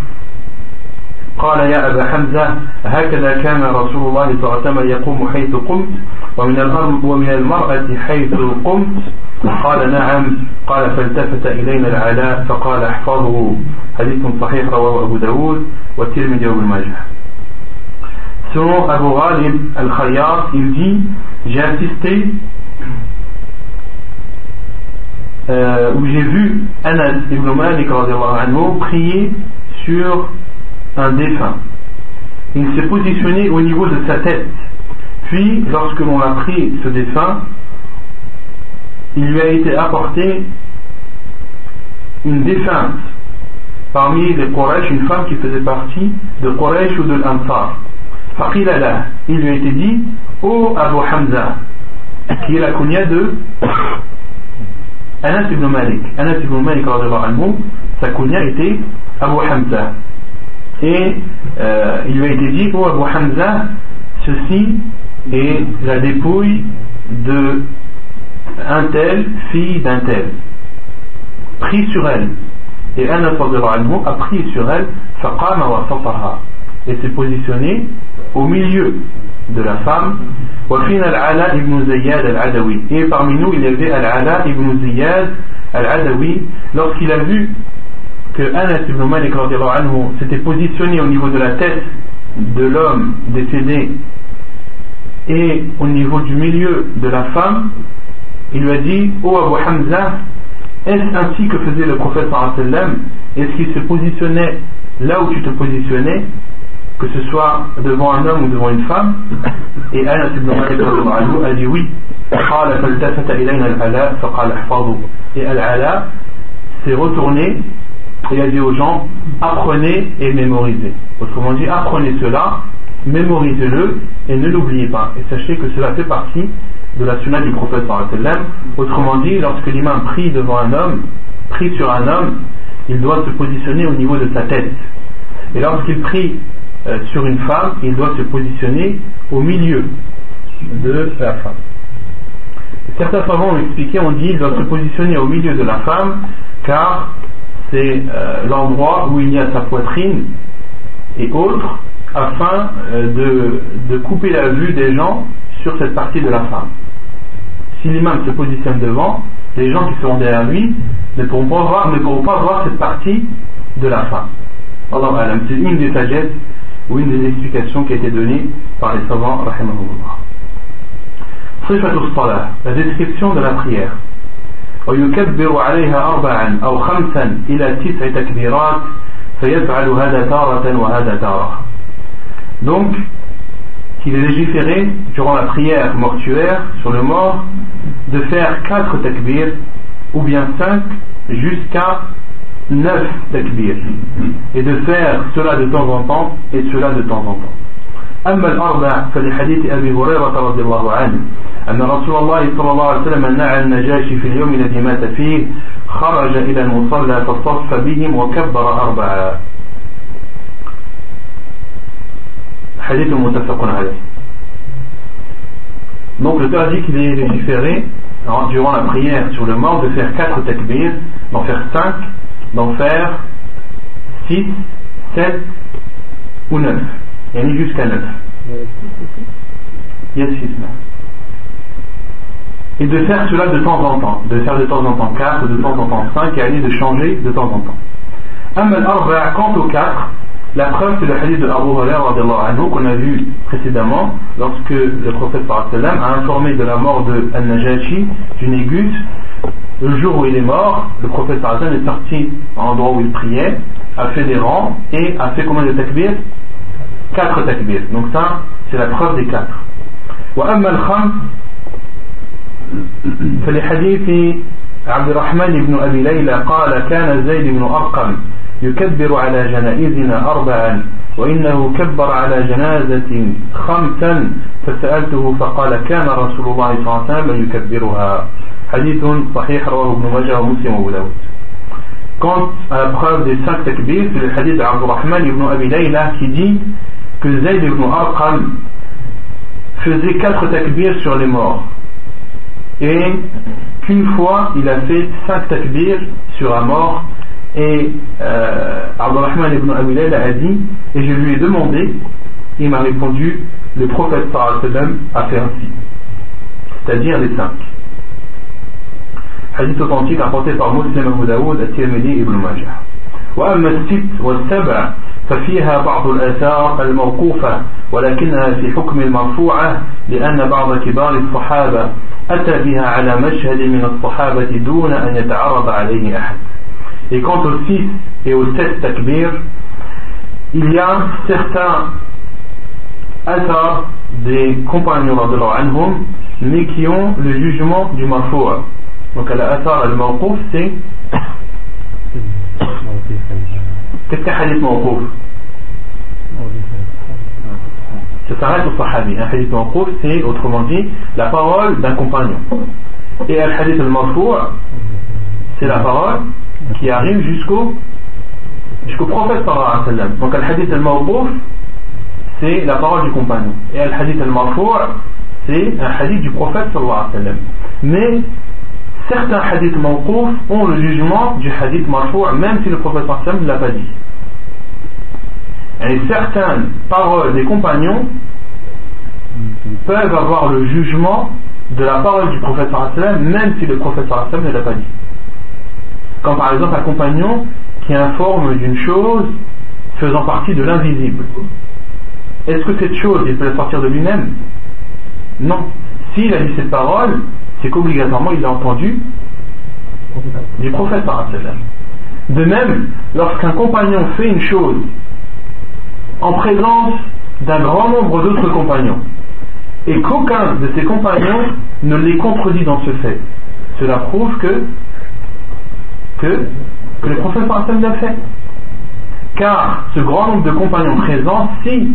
قال يا أبا حمزة هكذا كان رسول الله صلى الله عليه وسلم يقوم حيث قمت ومن الأرض ومن المرأة حيث قمت. قال نعم. قال فالتفت إلينا العلاء فقال احفظه. حديث صحيح رواه أبو داود والترمذي وابن ماجه. Ghalib al-Khayyat, il dit J'ai assisté euh, où j'ai vu Anas ibn Malik anhu prier sur un défunt. Il s'est positionné au niveau de sa tête. Puis, lorsque l'on a pris ce défunt, il lui a été apporté une défunte parmi les Quraysh, une femme qui faisait partie de Quraysh ou de l'Ansar. Il lui a été dit, ô Abu Hamza, qui est la kunya de Anas ibn Malik. Anas ibn Malik, sa kunya était Abu Hamza et euh, il lui a été dit, oh Abu Hamza, ceci est la dépouille de un tel, fille d'un tel. Prie sur elle. Et un Anas a pris sur elle, et s'est positionné au milieu de la femme. Et parmi nous, il y avait Al-Ala ibn Ziyad al-Adawi. Lorsqu'il a vu que Anas ibn Malik s'était positionné au niveau de la tête de l'homme décédé et au niveau du milieu de la femme, il lui a dit Ô Abu Hamza, est-ce ainsi que faisait le prophète Est-ce qu'il se positionnait là où tu te positionnais que ce soit devant un homme ou devant une femme? Et Anas ibn Malik a dit oui. Et Al-Ala s'est retourné et a dit aux gens apprenez et mémorisez. Autrement dit, apprenez cela, mémorisez-le et ne l'oubliez pas. Et sachez que cela fait partie de la sunna du prophète. Autrement dit, lorsque l'imam prie devant un homme, prie sur un homme, il doit se positionner au niveau de sa tête. Et lorsqu'il prie euh, sur une femme, il doit se positionner au milieu de la femme. Certains savants ont expliqué, on dit il doit se positionner au milieu de la femme car c'est euh, l'endroit où il y a sa poitrine et autres afin euh, de, couper la vue des gens sur cette partie de la femme. Si l'imam se positionne devant, les gens qui seront derrière lui ne pourront pas voir, ne pourront pas voir cette partie de la femme. c'est une des sagesses ou une des explications qui a été donnée par les savants rahimahullah. la description de la prière ويكبر عليها أربعا أو خمسا إلى تسع تكبيرات فيفعل هذا تارة وهذا تارة donc qu'il est légiféré durant la prière mortuaire sur le mort de faire quatre takbirs ou bien cinq jusqu'à neuf takbir et de faire cela de temps en temps et cela de temps en temps. أما الأربع فلحديث أبي هريرة رضي الله عنه أن رسول الله صلى الله عليه وسلم نعى النجاشي في اليوم الذي مات فيه خرج إلى المصلى فصف بهم وكبر أربعة حديث متفق عليه Donc le père dit qu'il est légiféré durant la prière sur le mort de faire quatre takbirs, d'en faire cinq d'en faire 6, 7 ou 9. Il en a jusqu'à 9. Il y a 6 Et de faire cela de temps en temps. De faire de temps en temps 4, de temps en temps 5 et aller de changer de temps en temps. Quant au 4, la preuve c'est le hadith de Abu Hurairah qu'on a vu précédemment lorsque le prophète a informé de la mort de Al-Najashi d'une aiguë le jour où il est mort, le prophète est sorti à l'endroit où il priait, a fait des rangs et a fait combien de takbir? Quatre takbir. Donc ça, c'est la preuve des quatre. وأما الخمس فلحديث عبد الرحمن بن أبي ليلى قال كان زيد بن أرقم يكبر على جنائزنا أربعا وإنه كبر على جنازة خمسا فسألته فقال كان رسول الله صلى الله عليه وسلم يكبرها Hadith sahih ibn Majah Muslim ou Daoud. Quant à la preuve des cinq takbir, c'est le hadith d'Abdurrahman ibn Abi Layla qui dit que Zayd ibn Arqam faisait quatre takbirs sur les morts et qu'une fois il a fait cinq takbirs sur un mort et euh, Abdurrahman ibn Abi Layla a dit et je lui ai demandé il m'a répondu le prophète sallallahu a fait ainsi c'est-à-dire les cinq حديث authentique rapporté par Muslim Abu Daoud, At-Tirmidhi Ibn Majah. وأما الست والسبع ففيها بعض الآثار الموقوفة ولكنها في حكم المرفوعة لأن بعض كبار الصحابة أتى بها على مشهد من الصحابة دون أن يتعرض عليه أحد. Et quant au 6 et au 7 takbir, il y a certains athars des compagnons de anhum, mais qui ont le jugement du marfoua. Donc l'athar al-mawqouf c'est Qu'est-ce qu'un hadith mawqouf Ça s'arrête au sahabi. Un hadith mawqouf c'est autrement dit la parole d'un compagnon. Et un hadith al-marfou' c'est la parole qui arrive jusqu'au prophète sallallahu. Donc un hadith al-mawqouf c'est la parole du compagnon. Et un hadith al-marfou' c'est un hadith du prophète sallallahu. Mais certains hadiths mawqouf ont le jugement du hadith marfou' même si le prophète ne l'a pas dit. Et certaines paroles des compagnons peuvent avoir le jugement de la parole du prophète même si le prophète ne l'a pas dit. Comme par exemple un compagnon qui informe d'une chose faisant partie de l'invisible. Est-ce que cette chose, il peut la sortir de lui-même? Non. S'il a dit cette parole, c'est qu'obligatoirement il l'a entendu du prophète De même, lorsqu'un compagnon fait une chose en présence d'un grand nombre d'autres compagnons, et qu'aucun de ces compagnons ne les contredit dans ce fait, cela prouve que, que, le prophète l'a fait. Car ce grand nombre de compagnons présents, si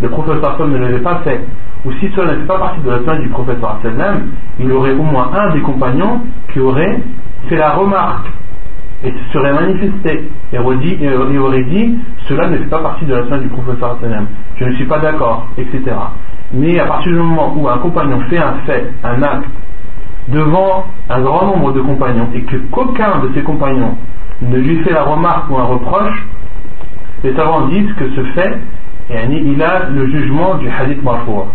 le prophète ne l'avait pas fait, ou si cela n'était pas partie de la plainte du prophète il y aurait au moins un des compagnons qui aurait fait la remarque et se serait manifesté et aurait dit, cela ne fait pas partie de la plainte du prophète je ne suis pas d'accord, etc. Mais à partir du moment où un compagnon fait un fait, un acte, devant un grand nombre de compagnons et que qu'aucun de ces compagnons ne lui fait la remarque ou un reproche, les savants disent que ce fait, il a le jugement du hadith marfour.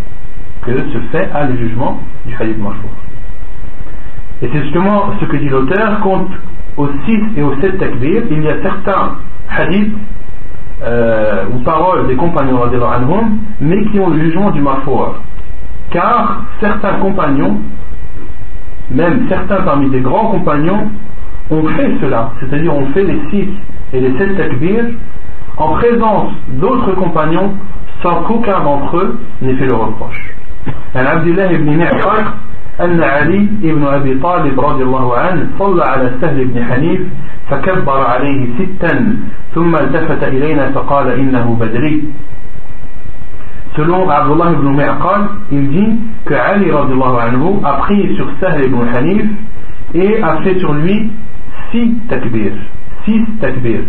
Que ce fait a le jugement du hadith marfour. Et c'est justement ce que dit l'auteur, compte aux 6 et aux 7 takbir, il y a certains hadiths euh, ou paroles des compagnons mais qui ont le jugement du marfoua. Car certains compagnons, même certains parmi les grands compagnons, ont fait cela, c'est-à-dire ont fait les 6 et les 7 takbir en présence d'autres compagnons sans qu'aucun d'entre eux n'ait fait le reproche. Al-Abdullah ibn أن علي بن أبي طالب رضي الله عنه صلى على سهل بن حنيف فكبر عليه ستا ثم التفت إلينا فقال إنه بدري Selon Abdullah ibn Mi'qal, il dit que Ali anhu a pris sur Sahl ibn Hanif et a fait sur lui six takbir. Six takbir.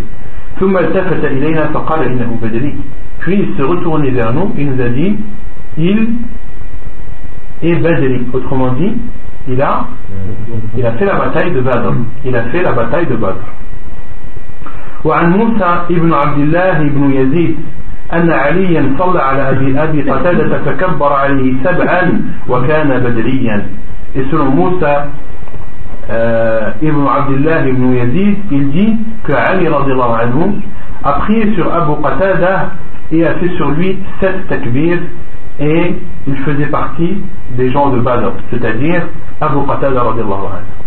puis il se retournait vers nous et nous a dit il est Badri autrement dit il a il a fait la bataille de Badr il a fait la bataille de Badr وعن موسى ابن عبد الله بن يزيد أن عليا صلى على أبي أبي قتادة فكبر عليه سبعا وكان بدريا et selon Moussa euh, Ibn Abdullah ibn Yazid, il dit que Ali anhu a prié sur Abu Qatada et a fait sur lui sept takbir et il faisait partie des gens de Badr, c'est-à-dire Abu Qatada radiallahu anhu.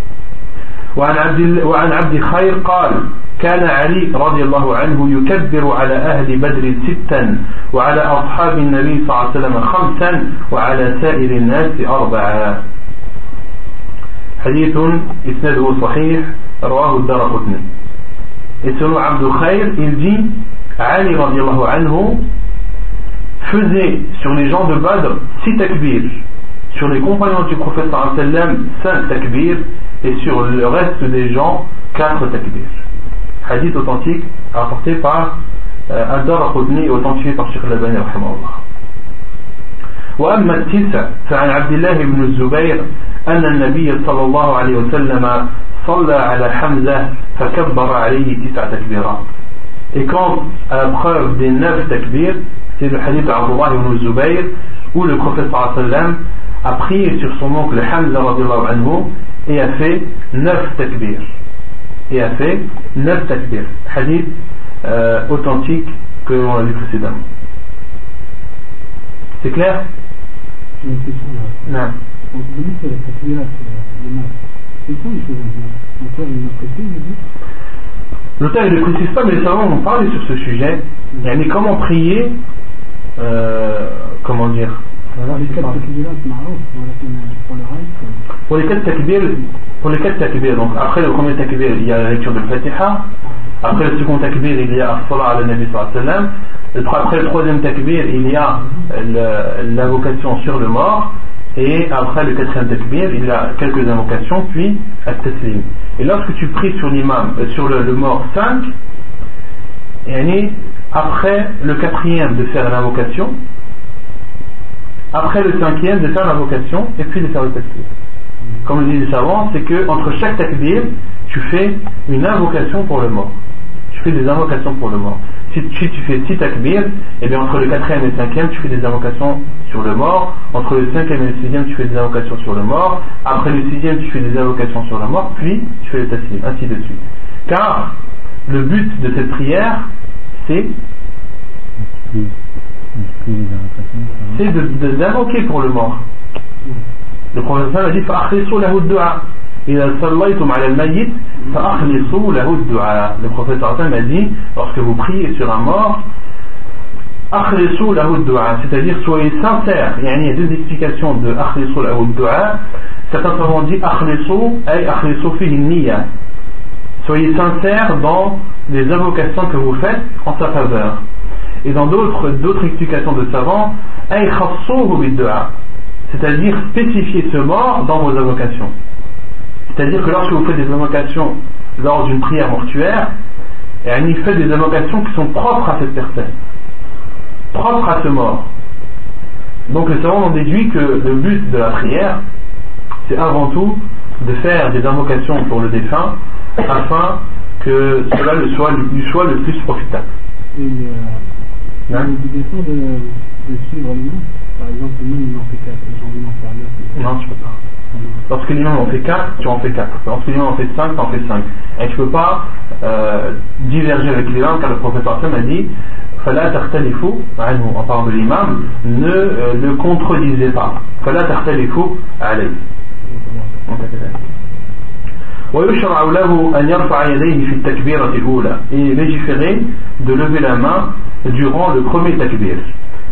وعن عبد وعن عبد خير قال كان علي رضي الله عنه يكبر على أهل بدر ستا وعلى أصحاب النبي صلى الله عليه وسلم خمسا وعلى سائر الناس أربعا حديث إسناده صحيح رواه الدار قطني Abdul Khair, il dit Ali radiallahu anhu faisait sur les gens de Badr 6 takbir, sur les compagnons du prophète sallam 5 takbir et sur le reste des gens 4 takbir. Hadith authentique rapporté par euh, Ad-Dar Qudni et authentifié par Sheikh Labani rahimahullah. وأما التسع فعن عبد الله بن الزبير أن النبي صلى الله عليه وسلم صلى على حمزة فكبر عليه تسع تكبيرات et quand, à la preuve des neuf takbir, c'est le hadith d'Abdullah ibn Zubayr, où le prophète sallam a prié sur son oncle Hamza anhu et a fait neuf takbir. Et a fait neuf takbir. Hadith euh, authentique que l'on a vu précédemment. C'est clair? J'ai une question là. Non. On se dit que la takbirat, les mains, c'est quoi les choses à dire? Une autre question, il dit L'auteur ne précise pas, mais les savants ont parlé sur ce sujet. Mais comment prier euh, Comment dire Pour les quatre takbir, donc après le premier takbir, il y a la lecture de Fatiha. Après le second takbir, il y a As-Salah ala Nabi sallam. Après le troisième takbir, il y a l'invocation sur le mort. Et après le quatrième takbir, il y a quelques invocations, puis at-taslim. Et lorsque tu pries sur l'imam, euh, sur le, mort 5, après le quatrième de faire l'invocation, après le cinquième de faire l'invocation, et puis de faire le takbir. Comme le disent les savants, c'est que entre chaque takbir, tu fais une invocation pour le mort tu fais des invocations pour le mort. Si, si tu fais 6 takbir, et bien entre le quatrième et le cinquième, tu fais des invocations sur le mort. Entre le cinquième et le sixième, tu fais des invocations sur le mort. Après le sixième, tu fais des invocations sur la mort. Puis, tu fais le taslim, ainsi de suite. Car le but de cette prière, c'est c'est d'invoquer pour le mort. Le prophète a dit إذا صليتم على الميت فأخلصوا له الدعاء Le professeur a dit lorsque vous priez sur un mort أخلصوا له الدعاء c'est-à-dire soyez sincères il y a deux explications de أخلصوا له الدعاء certains savants disent أخلصوا أي أخلصوا فيه النية soyez sincères dans les invocations que vous faites en sa faveur et dans d'autres d'autres explications de savants أي خصوه بالدعاء c'est-à-dire spécifier ce mort dans vos invocations. C'est-à-dire que lorsque vous faites des invocations lors d'une prière mortuaire, y fait des invocations qui sont propres à cette personne, propres à ce mort. Donc le savant en déduit que le but de la prière, c'est avant tout de faire des invocations pour le défunt afin que cela lui soit, lui soit le plus profitable. Et euh, hein? l'obligation de, de suivre par exemple, l'imam il en fait 4, j'ai envie d'en faire 9. Non, tu peux pas Lorsque l'imam en fait 4, tu en fais 4. Lorsque l'imam en fait 5, tu en fais 5. Et tu ne peux pas euh, diverger avec l'imam car le professeur Sam a dit فلا تختلفوا عنه en parlant de l'imam ne euh, le contredisez pas فلا تختلفوا عليه ويشرع له أن يرفع يديه في التكبيرة الأولى et légiférer de lever la main durant le premier takbir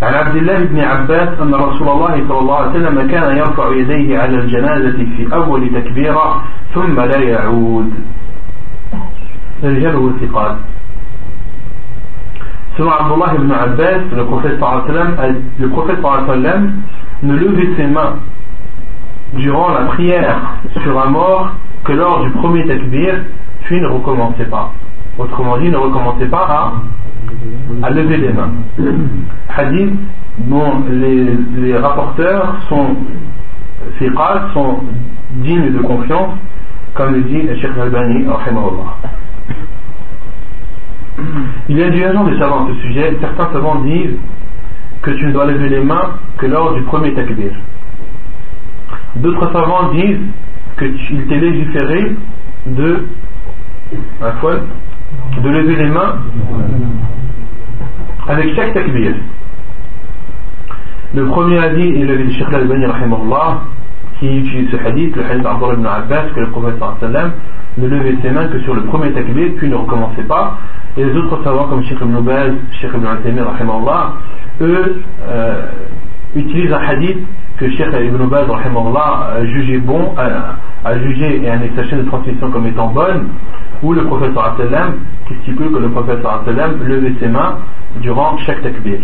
عن عبد الله بن عباس أن رسول الله صلى الله عليه وسلم كان يرفع يديه على الجنازة في أول تكبيرة ثم لا يعود. رجاله الثقات ثم عبد الله بن عباس لقفل صلى الله عليه وسلم نلوذي السماء durant la prière sur un mort que lors du premier tekbir puis ne recommençait pas. Autrement dit, ne recommençait pas à à lever les mains. Hadith dont les, les rapporteurs sont fiqas, sont dignes de confiance, comme le dit Sheikh Al-Bani, Il y a du agent de savants à ce sujet. Certains savants disent que tu ne dois lever les mains que lors du premier takbir. D'autres savants disent qu'il t'est légiféré de, de lever les mains avec chaque takbir. Le premier avis est le Sheikh al-Bani qui utilise ce hadith, le hadith d'Abdullah ibn Abbas, que le prophète sallam ne levait ses mains que sur le premier takbir, puis ne recommençait pas. Et les autres savants comme Sheikh ibn Baz, Sheikh ibn al eux euh, utilisent un hadith que Sheikh ibn Baz a jugé bon, a, jugé et a sa chaîne de transmission comme étant bonne, où le prophète sallam qui stipule que le prophète sallam levait ses mains durant chaque takbir.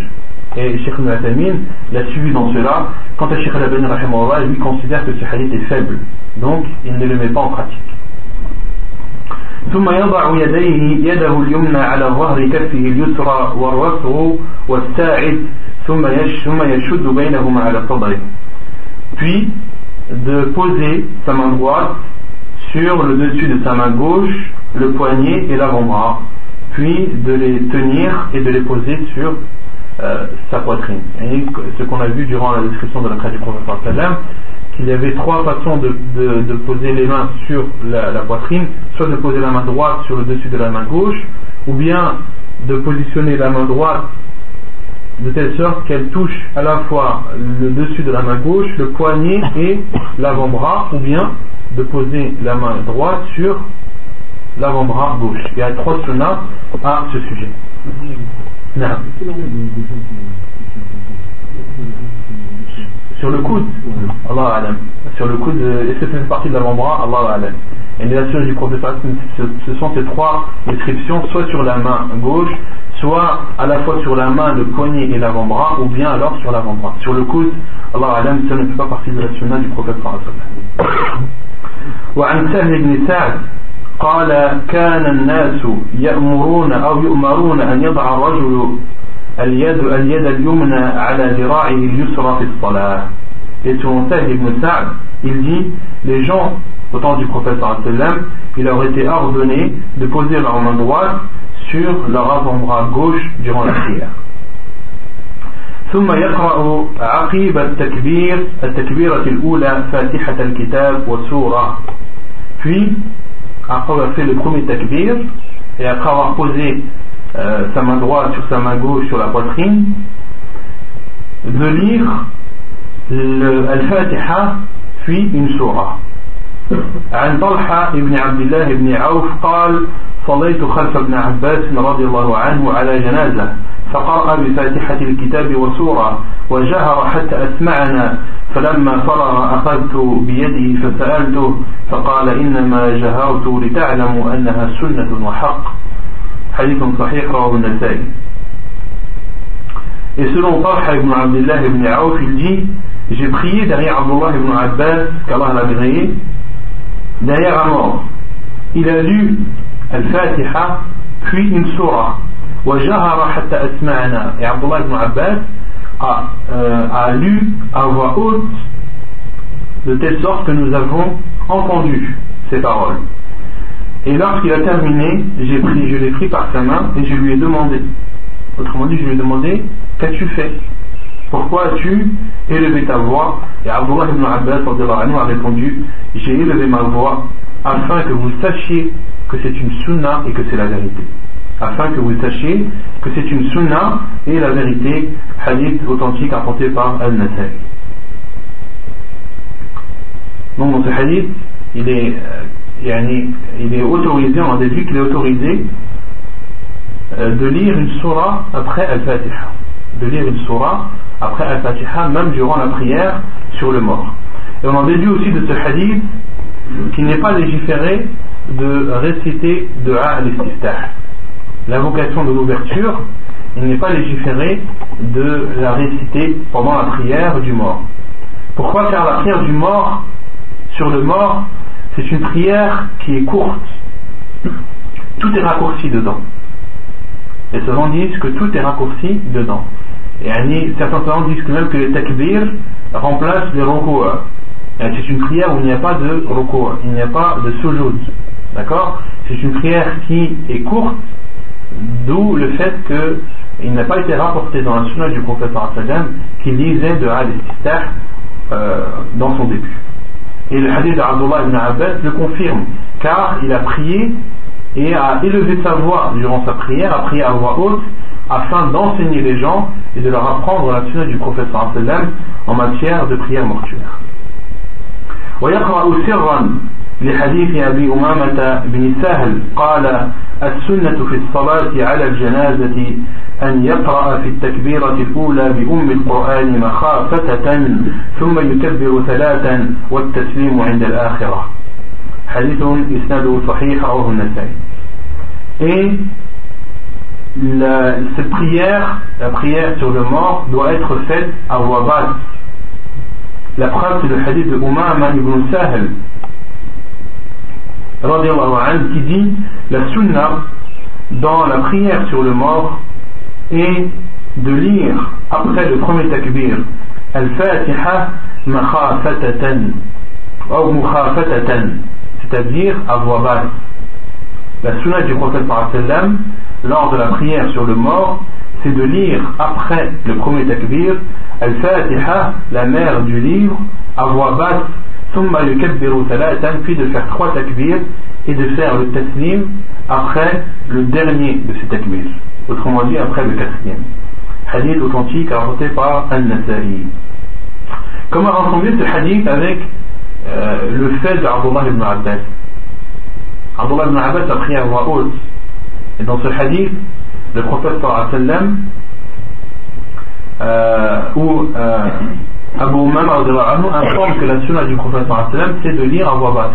Et Sheikh Al-Atamin l'a suivi dans cela. Quant à Sheikh Al-Abani, lui considère que ce hadith est faible. Donc, il ne le met pas en pratique. ثم يضع يديه يده اليمنى على ظهر كفه اليسرى والرفع والساعد ثم ثم يشد بينهما على صدره puis de poser sa main droite sur le dessus de sa main gauche le poignet et l'avant-bras puis de les tenir et de les poser sur euh, sa poitrine. Et ce qu'on a vu durant la description de la traite du prophète qu'il y avait trois façons de, de, poser les mains sur la, poitrine, soit de poser la main droite sur le dessus de la main gauche, ou bien de positionner la main droite de telle sorte qu'elle touche à la fois le dessus de la main gauche, le poignet et l'avant-bras, ou bien de poser la main droite sur l'avant-bras gauche. Il y a trois sunnahs à ce sujet. Non. Sur le coude, Allah alam. Sur le coude, est-ce que c'est fait partie de l'avant-bras Allah alam. Et les assurances du professeur, ce sont ces trois descriptions, soit sur la main gauche, soit à la fois sur la main, le poignet et l'avant-bras, ou bien alors sur l'avant-bras. Sur le coude, Allah alam, ça ne fait pas partie de la sunna du prophète وعن سهل بن سعد قال كان الناس يأمرون أو يؤمرون أن يضع الرجل اليد اليد اليمنى على ذراعه اليسرى في الصلاة Et selon Saïd ibn Sa'd, il dit les gens, au temps du prophète il leur était ordonné de poser leur main droite sur leur avant-bras gauche durant la prière. ثم يقرأ عقيب التكبير التكبيرة الأولى فاتحة الكتاب وسورة puis après avoir fait le premier takbir et après avoir posé euh, sa main droite sur sa main gauche sur la poitrine, de lire Al-Fatiha puis une surah. عن طلحة بن عبد الله بن عوف قال صليت خلف ابن عباس رضي الله عنه على جنازة فقرأ بفاتحة الكتاب وسورة وجهر حتى أسمعنا فلما فرغ أخذت بيده فسألته فقال إنما جهرت لتعلموا أنها سنة وحق حديث صحيح رواه النسائي Et selon Talha ibn Abdullah ibn Aouf, il dit J'ai prié derrière Abdullah ibn Abbas, qu'Allah l'a agréé, derrière un mort. Il a lu Al-Fatiha, puis une surah. Et Abdullah ibn Abbas a, euh, a lu à voix haute de telle sorte que nous avons entendu ces paroles. et lorsqu'il a terminé, j'ai pris, je l'ai pris par sa main et je lui ai demandé. Autrement dit, je lui ai demandé Qu'as-tu fait? Pourquoi as-tu élevé ta voix? Et Abdullah ibn Abbas a répondu J'ai élevé ma voix afin que vous sachiez que c'est une sunna et que c'est la vérité. Afin que vous sachiez que c'est une sunna et la vérité, hadith authentique apporté par Al-Nasai. Donc ce hadith, il est, euh, il est autorisé, on déduit qu'il est autorisé euh, de lire une surah après Al-Fatiha. De lire une surah après Al-Fatiha, même durant la prière sur le mort. Et on en déduit aussi de ce hadith qu'il n'est pas légiféré de réciter de al-Istiftah. L'invocation de l'ouverture, il n'est pas légiféré de la réciter pendant la prière du mort. Pourquoi Car la prière du mort, sur le mort, c'est une prière qui est courte. Tout est raccourci dedans. Les savants disent que tout est raccourci dedans. Et certains savants disent que même que les takbir remplacent les ruku'a. C'est une prière où il n'y a pas de ruku'a, il n'y a pas de sujoud. D'accord? C'est une prière qui est courte, d'où le fait qu'il n'a pas été rapporté dans la sunna du prophète qu'il lisait de al euh, dans son début. Et le hadith d'Abdullah ibn Abbas le confirme, car il a prié et a élevé sa voix durant sa prière, a prié à voix haute, afin d'enseigner les gens et de leur apprendre la sunna du prophète en matière de prière mortuaire. لحديث أبي أمامة بن سهل قال السنة في الصلاة على الجنازة أن يقرأ في التكبيرة الأولى بأم القرآن مخافة ثم يكبر ثلاثا والتسليم عند الآخرة. حديث إسناده صحيح رواه النسائي. La, cette prière, la prière sur le mort, doit être faite à voix basse. La preuve, c'est le hadith de Umama ibn Sahel, qui dit la sunna dans la prière sur le mort est de lire après le premier takbir al-fatiha makhafatatan ou mukhafatatan c'est-à-dire à voix basse. La sunna du prophète lors de la prière sur le mort c'est de lire après le premier takbir al-fatiha la mère du livre à voix basse puis de faire trois takbirs et de faire le taslim après le dernier de ces takbirs autrement dit après le quatrième. Hadith authentique rapporté par Al-Nasai comment rassembler ce hadith avec euh, le fait d'Abdullah ibn Abbas? Abdullah ibn Abbas a prié à voix haute. Et dans ce hadith le prophète sallam euh, où euh, Abu Umama informe que la sunna du prophète c'est de lire à voix basse.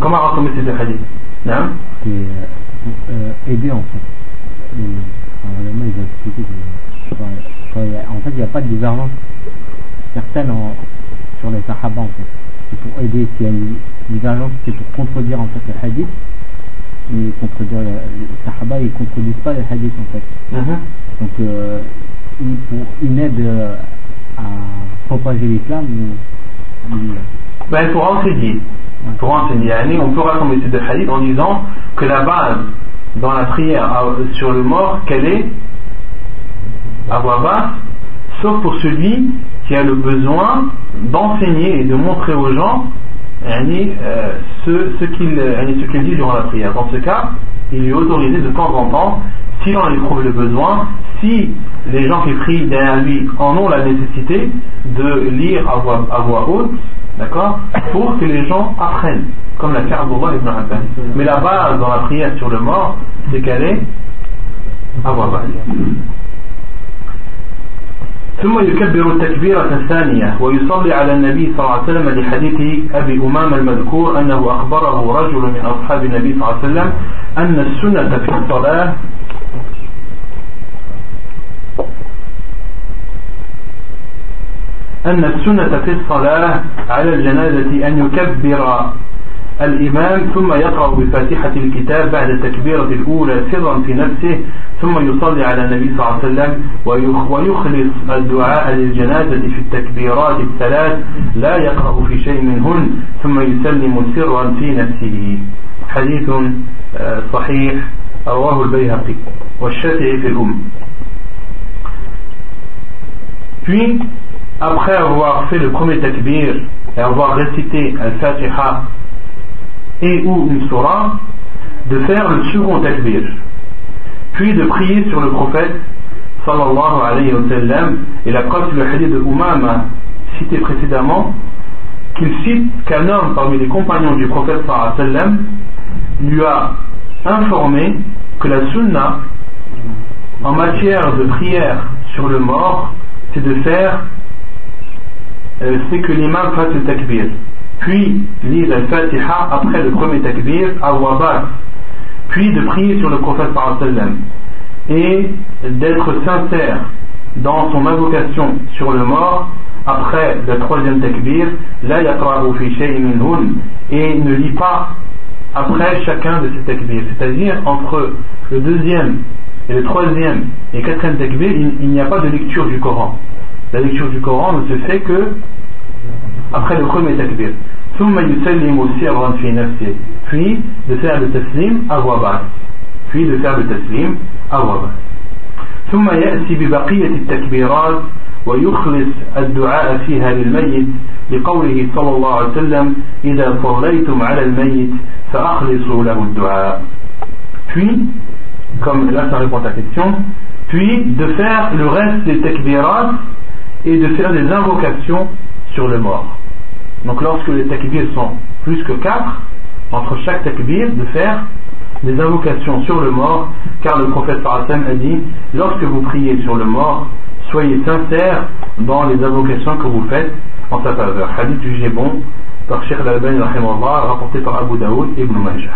Comment raconter ces hadiths Non C'est euh, aider en fait. Normalement, ils ont expliqué que en fait, il n'y a pas de divergence certaine en, sur les sahaba en fait. C'est pour aider, s'il y a une divergence, c'est pour contredire en fait le hadith. Mais contredire les, les sahaba, ils ne contredisent pas les hadiths en fait. Uh-huh. Donc, euh, pour une aide euh, à propager l'islam ben, Il faut enseigner. Pour enseigner. On peut rassembler ces deux hadiths en disant que la base dans la prière sur le mort, quelle est À voix basse, sauf pour celui qui a le besoin d'enseigner et de montrer aux gens euh, ce, ce qu'il dit durant la prière. Dans ce cas, il est autorisé de temps en temps si on éprouve le besoin, si les gens qui prient derrière lui en ont la nécessité de lire à voix, à voix haute, d'accord, pour que les gens apprennent, comme l'a fait Abdullah ibn Abbas. Mais la base dans la prière sur le mort, c'est qu'elle est à voix basse. ثم يكبر التكبيرة الثانية ويصلي على النبي صلى الله عليه وسلم لحديث أبي أمام المذكور أنه أخبره رجل من أصحاب النبي صلى الله عليه وسلم أن السنة في الصلاة. أن السنة في الصلاة على الجنازة أن يكبر الإمام ثم يقرأ بفاتحة الكتاب بعد التكبيرة الأولى سرا في نفسه ثم يصلي على النبي صلى الله عليه وسلم ويخلص الدعاء للجنازة في التكبيرات الثلاث لا يقرأ في شيء منهن ثم يسلم سرا في نفسه. حديث آه، صحيح رواه البيهقي والشافعي في الأم. Puis, après avoir fait le premier takbir et avoir récité Al-Fatiha et ou une surah, de faire le second takbir, puis de prier sur le prophète sallallahu alayhi wa sallam, et la preuve c'est le hadith de Umama cité précédemment, qu'il cite qu'un homme parmi les compagnons du prophète sallallahu alayhi wa sallam lui a informé que la sunna en matière de prière sur le mort, c'est de faire, euh, c'est que l'imam fasse le takbir puis lire la Fatiha après le premier takbir basse, puis de prier sur le prophète sallam. Et d'être sincère dans son invocation sur le mort après le troisième takbir, la et ne lit pas après chacun de ces takbirs, c'est-à-dire entre le deuxième et le troisième et quatrième takbir, il n'y a pas de lecture du Coran. La lecture du Coran ne se fait que après le premier takbir. ثم يسلم سرا في نفسه puis de faire le taslim à voix basse puis de faire le taslim à voix basse ثم يأتي ببقية التكبيرات ويخلص الدعاء فيها للميت لقوله صلى الله عليه وسلم إذا صليتم على الميت فأخلصوا له الدعاء puis comme là ça répond à ta question puis de faire le reste des takbirats et de faire des invocations sur le mort Donc lorsque les takbirs sont plus que quatre, entre chaque takbir, de faire des invocations sur le mort, car le prophète Parasem a dit lorsque vous priez sur le mort, soyez sincères dans les invocations que vous faites en sa faveur. Hadith jugé bon par Sheikh Al-Albani rapporté par Abu Daoud et Ibn Majah.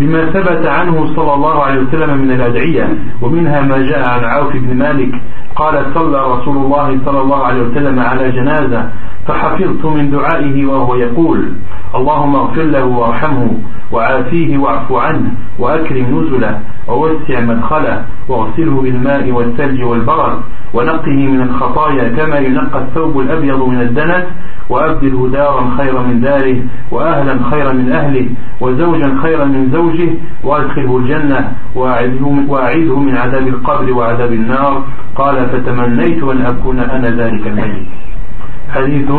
بما ثبت عنه صلى الله عليه وسلم من الأدعية ومنها ما جاء عن عوف بن مالك قال صلى رسول الله صلى الله عليه وسلم على جنازة فحفظت من دعائه وهو يقول اللهم اغفر له وارحمه وعافيه واعف عنه وأكرم نزله ووسع مدخله واغسله بالماء والثلج والبرد ونقه من الخطايا كما ينقى الثوب الأبيض من الدنس وأبدله دارا خيرا من داره وأهلا خيرا من أهله وزوجا خيرا من زوجه وأدخله الجنة وأعيده من عذاب القبر وعذاب النار قال فتمنيت أن أكون أنا ذلك الميت. حديث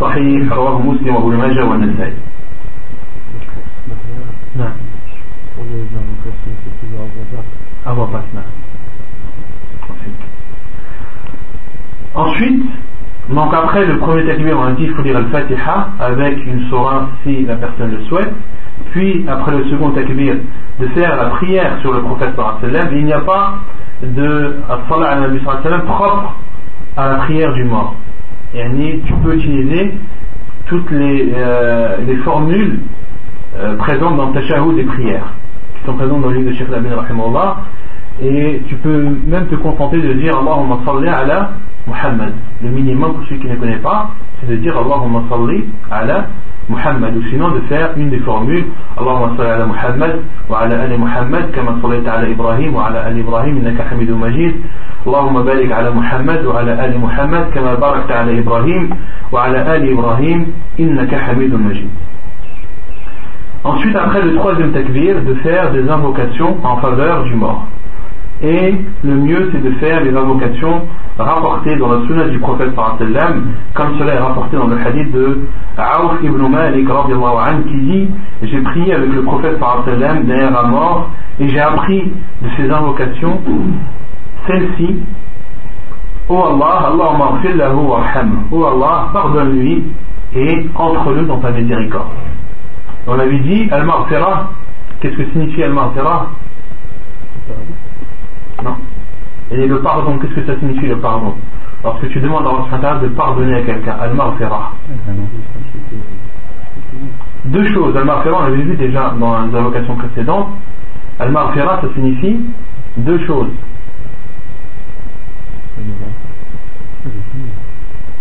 صحيح رواه مسلم وابن ماجه والنسائي نعم أبو Ensuite, Donc après le premier takbir, on a dit qu'il faut lire al-Fatiha avec une surah si la personne le souhaite. Puis après le second takbir, de faire la prière sur le prophète sallam. Il n'y a pas de salat al propre à la prière du mort. Et tu peux utiliser toutes les, euh, les formules euh, présentes dans le tashahhud des prières, qui sont présentes dans le livre de Sheikh Labin et tu peux même te contenter de dire Allahumma salli ala Muhammad. Le minimum pour ceux qui ne connaissent pas, c'est de dire Allahumma salli ala Muhammad. Ou sinon de faire une des formules Allahumma salli ala Muhammad wa ala ali Muhammad kama sallayta ala Ibrahim wa ala ali Ibrahim innaka hamidun majid. اللهم بارك على محمد وعلى آل محمد كما باركت على إبراهيم وعلى آل إبراهيم إنك حميد مجيد Ensuite, après le troisième takbir, de faire des invocations en faveur du mort. Et le mieux, c'est de faire les invocations rapportées dans la sunna du prophète comme cela est rapporté dans le hadith de Aouf ibn Malik qui dit J'ai prié avec le prophète derrière la mort et j'ai appris de ces invocations celle-ci Oh Allah, Allah. Oh Allah, pardonne-lui et entre-le dans ta miséricorde. On avait dit Al-Maghfirah. Qu'est-ce que signifie Al-Maghfirah? Non. Et le pardon, qu'est-ce que ça signifie le pardon Lorsque tu demandes à Allah de pardonner à quelqu'un, Al-Maghfirah. Deux choses. Al-Maghfirah, on l'avait vu déjà dans les invocations précédentes. Al-Maghfirah, ça signifie deux choses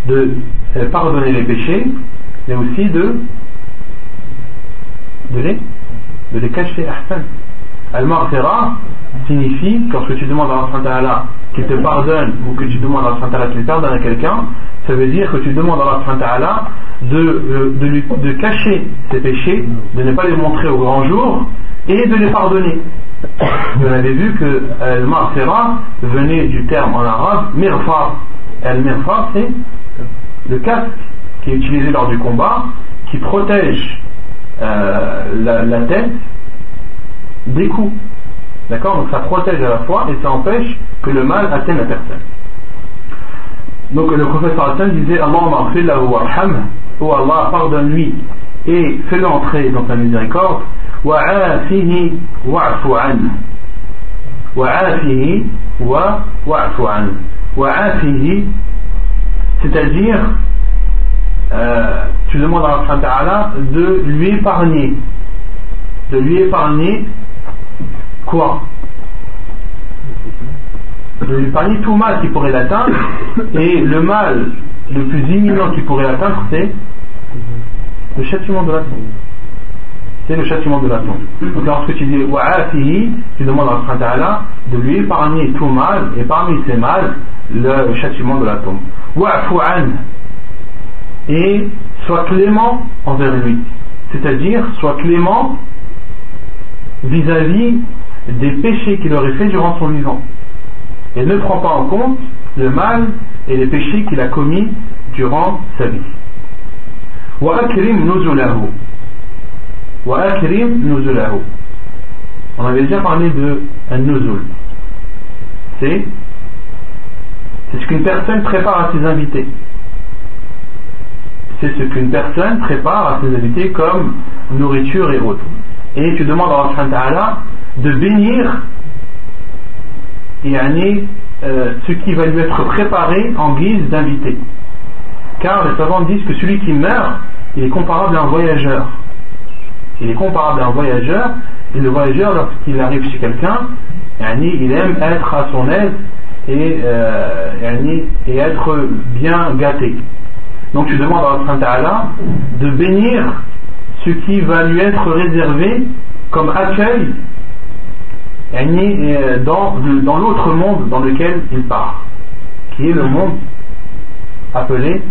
de euh, pardonner les péchés, mais aussi de, de, les, de les cacher. Al-Maghfira signifie, lorsque tu demandes à Allah qu'il te pardonne ou que tu demandes à Allah qu'il pardonne à quelqu'un, ça veut dire que tu demandes à Allah de, euh, de, lui, de cacher ses péchés, de ne pas les montrer au grand jour et de les pardonner. Vous avez vu que Al-Maghfira venait du terme en arabe mirfa. Al-Mirfa, c'est le casque qui est utilisé lors du combat, qui protège euh, la, tête des coups. D'accord Donc ça protège à la fois et ça empêche que le mal atteigne la personne. Donc le professeur Hassan disait Allah warham, oh Allah pardonne-lui et fais-le entrer dans ta miséricorde, wa'afihi wa'fu an. Wa'afihi wa wa'fu an. Wa'afihi c'est-à-dire, euh, tu demandes à Allah de lui épargner. De lui épargner quoi De lui épargner tout mal qui pourrait l'atteindre. Et le mal le plus imminent qui pourrait l'atteindre, c'est le châtiment de la tombe. C'est le châtiment de la tombe. Donc lorsque tu dis wa'afihi, tu demandes à Allah de lui épargner tout mal, et parmi ces mal, le châtiment de la tombe et sois clément envers lui. C'est-à-dire, sois clément vis-à-vis des péchés qu'il aurait fait durant son vivant. Et ne prends pas en compte le mal et les péchés qu'il a commis durant sa vie. On avait déjà parlé de un nuzul. C'est c'est ce qu'une personne prépare à ses invités. C'est ce qu'une personne prépare à ses invités comme nourriture et autres. Et tu demandes à Allah de bénir et euh, ce qui va lui être préparé en guise d'invité. Car les savants disent que celui qui meurt, il est comparable à un voyageur. Il est comparable à un voyageur, et le voyageur, lorsqu'il arrive chez quelqu'un, il aime être à son aise et, euh, et être bien gâté. Donc tu demandes à Allah de bénir ce qui va lui être réservé comme accueil dans, dans l'autre monde dans lequel il part, qui est le monde appelé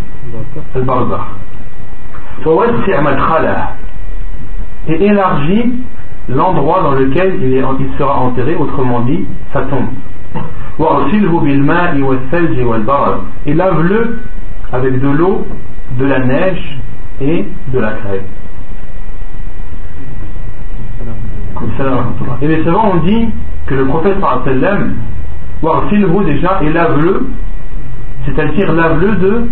le barzakh. Et élargit l'endroit dans lequel il, sera enterré, autrement dit, sa tombe. Et lave-le avec de l'eau, de la neige et de la crème. Et les savants ont dit que le prophète sallam Warsilhu déjà et lave-le, c'est-à-dire lave-le de,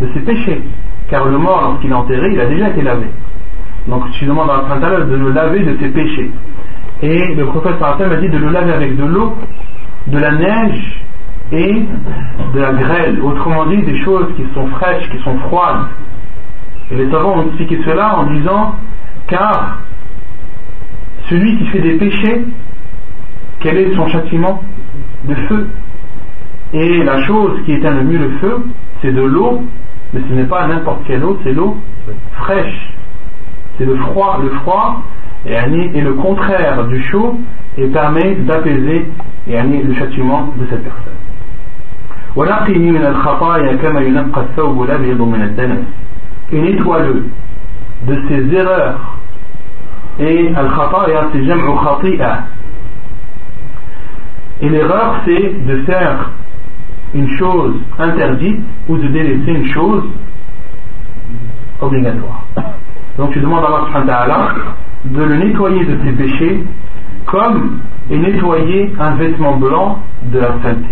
de ses péchés. Car le mort, lorsqu'il est enterré, il a déjà été lavé. Donc tu demandes à Allah de le laver de ses péchés. Et le prophète sallam a dit de le laver avec de l'eau de la neige et de la grêle, autrement dit des choses qui sont fraîches, qui sont froides. Et les savants ont expliqué cela en disant car celui qui fait des péchés, quel est son châtiment De feu. Et la chose qui éteint le mieux le feu, c'est de l'eau, mais ce n'est pas n'importe quelle eau, c'est l'eau fraîche. C'est le froid. Le froid est le contraire du chaud et permet d'apaiser يعني le châtiment de cette personne ونقه من الخطايا كما ينقى الثوب الأبيض من الدنس et nettoie-le de ses erreurs et al-khataya, c'est jam'u khati'a. Et l'erreur, c'est de faire une chose interdite ou de délaisser une chose obligatoire. Donc tu demandes à Allah subhanahu wa de le nettoyer de ses péchés comme est nettoyer un vêtement blanc de la saleté.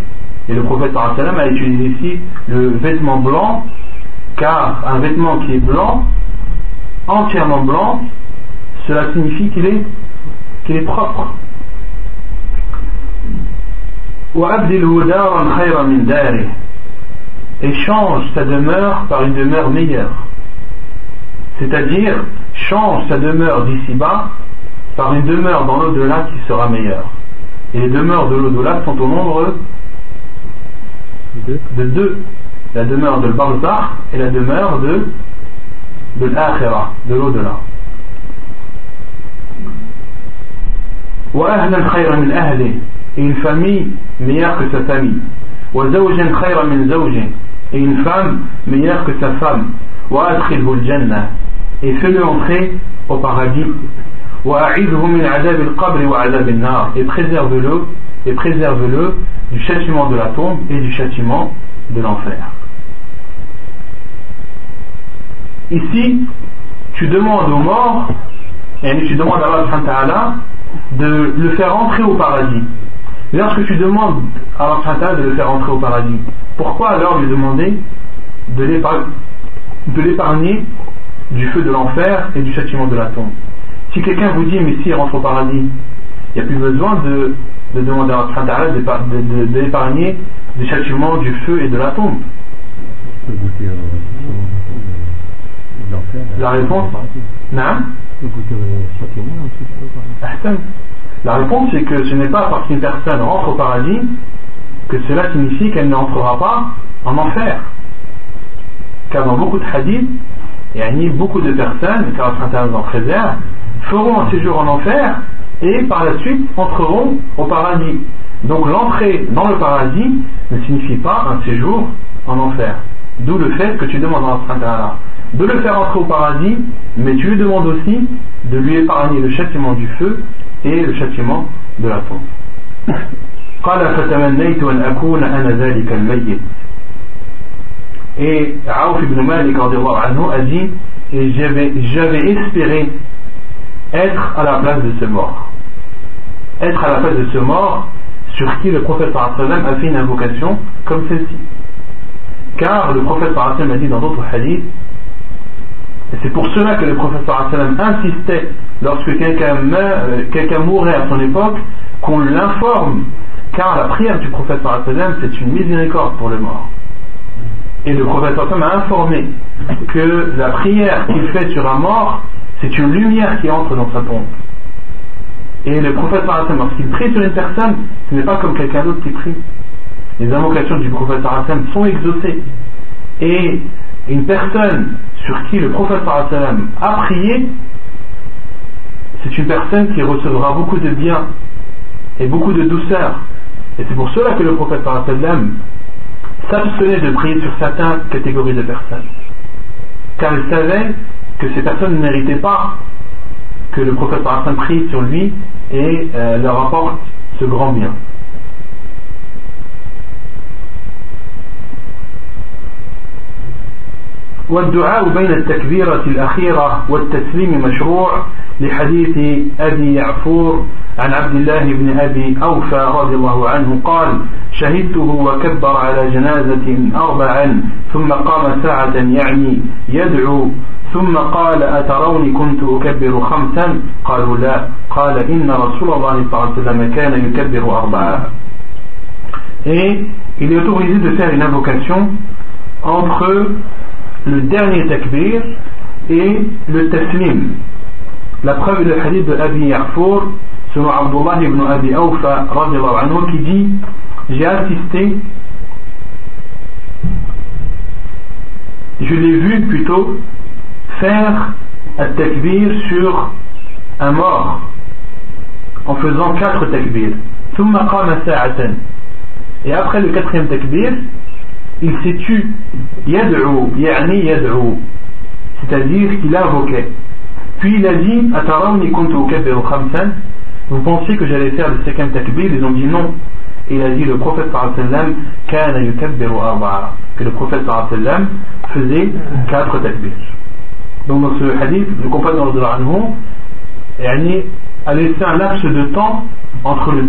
Et le prophète sallam a utilisé ici le vêtement blanc car un vêtement qui est blanc, entièrement blanc, cela signifie qu'il est, qu'il est propre. Et change sa demeure par une demeure meilleure. C'est-à-dire, change sa demeure d'ici-bas par une demeure dans l'au-delà qui sera meilleure. Et les demeures de l'au-delà sont au nombre de deux. La demeure de Barzakh et la demeure de, de l'Akhira, de l'au-delà. Et une famille meilleure que sa famille et une femme meilleure que sa femme et fais-le entrer au paradis. et préserve-le et préserve-le du châtiment de la tombe et du châtiment de l'enfer. Ici tu demandes aux morts et tu demandes à Allah de le faire entrer au paradis. Lorsque tu demandes à Allah de le faire entrer au paradis pourquoi alors lui demander de l'épargner du feu de l'enfer et du châtiment de la tombe? Si quelqu'un vous dit, mais si il rentre au paradis, il n'y a plus besoin de, demander à Allah de, de, des châtiments du feu et de la tombe. La réponse Non La réponse c'est que ce n'est pas parce qu'une personne rentre au paradis que cela signifie qu'elle n'entrera pas en enfer. Car dans beaucoup de hadiths, a beaucoup de personnes, car Allah en préserve, feront un séjour en enfer et par la suite entreront au paradis. Donc l'entrée dans le paradis ne signifie pas un séjour en enfer. D'où le fait que tu demandes à de le faire entrer au paradis, mais tu lui demandes aussi de lui épargner le châtiment du feu et le châtiment de la tombe. Et Aouf ibn Malik a dit et j'avais espéré être à la place de ce mort. Être à la place de ce mort sur qui le prophète a fait une invocation comme celle-ci. Car le prophète a dit dans d'autres hadiths, et c'est pour cela que le prophète insistait lorsque quelqu'un quelqu'un mourait à son époque, qu'on l'informe, car la prière du prophète c'est une miséricorde pour le mort. Et le prophète a informé que la prière qu'il fait sur un mort, c'est une lumière qui entre dans sa tombe. Et le prophète lorsqu'il prie sur une personne, ce n'est pas comme quelqu'un d'autre qui prie. Les invocations du prophète sont exaucées. Et une personne sur qui le prophète a prié, c'est une personne qui recevra beaucoup de bien et beaucoup de douceur. Et c'est pour cela que le prophète s'abstenait de prier sur certaines catégories de personnes. Car il savait que ces personnes ne méritaient pas que le prophète prie sur lui et euh, leur apporte ce grand bien. والدعاء بين التكبيرة الأخيرة والتسليم مشروع لحديث أبي يعفور عن عبد الله بن أبي أوفى رضي الله عنه قال شهدته وكبر على جنازة أربعا ثم قام ساعة يعني يدعو ثم قال أتروني كنت أكبر خمسا؟ قالوا لا. قال إن رسول الله صلى الله عليه وسلم كان يكبر أربعا. Et il est autorisé de faire une invocation entre le dernier takbir et le taslim. La preuve est le hadith de Abi Ya'four, selon Abdullah ibn Abi Awfa, qui dit J'ai assisté, je l'ai vu plutôt faire un takbir sur un mort en faisant quatre takbirs. Et après le quatrième takbir, il s'est tu yad'u, ya'ni yad'u, c'est-à-dire qu'il invoquait. Puis il a dit, Atarawni kuntu khamsan, vous pensiez que j'allais faire le cinquième takbir. Ils ont dit non. il a dit le prophète sallam kana yukabbiru arba'a. Que le prophète sallam faisait quatre takbirs. Donc dans ce hadith le compagnon de anhu a laissé un laps de temps entre le,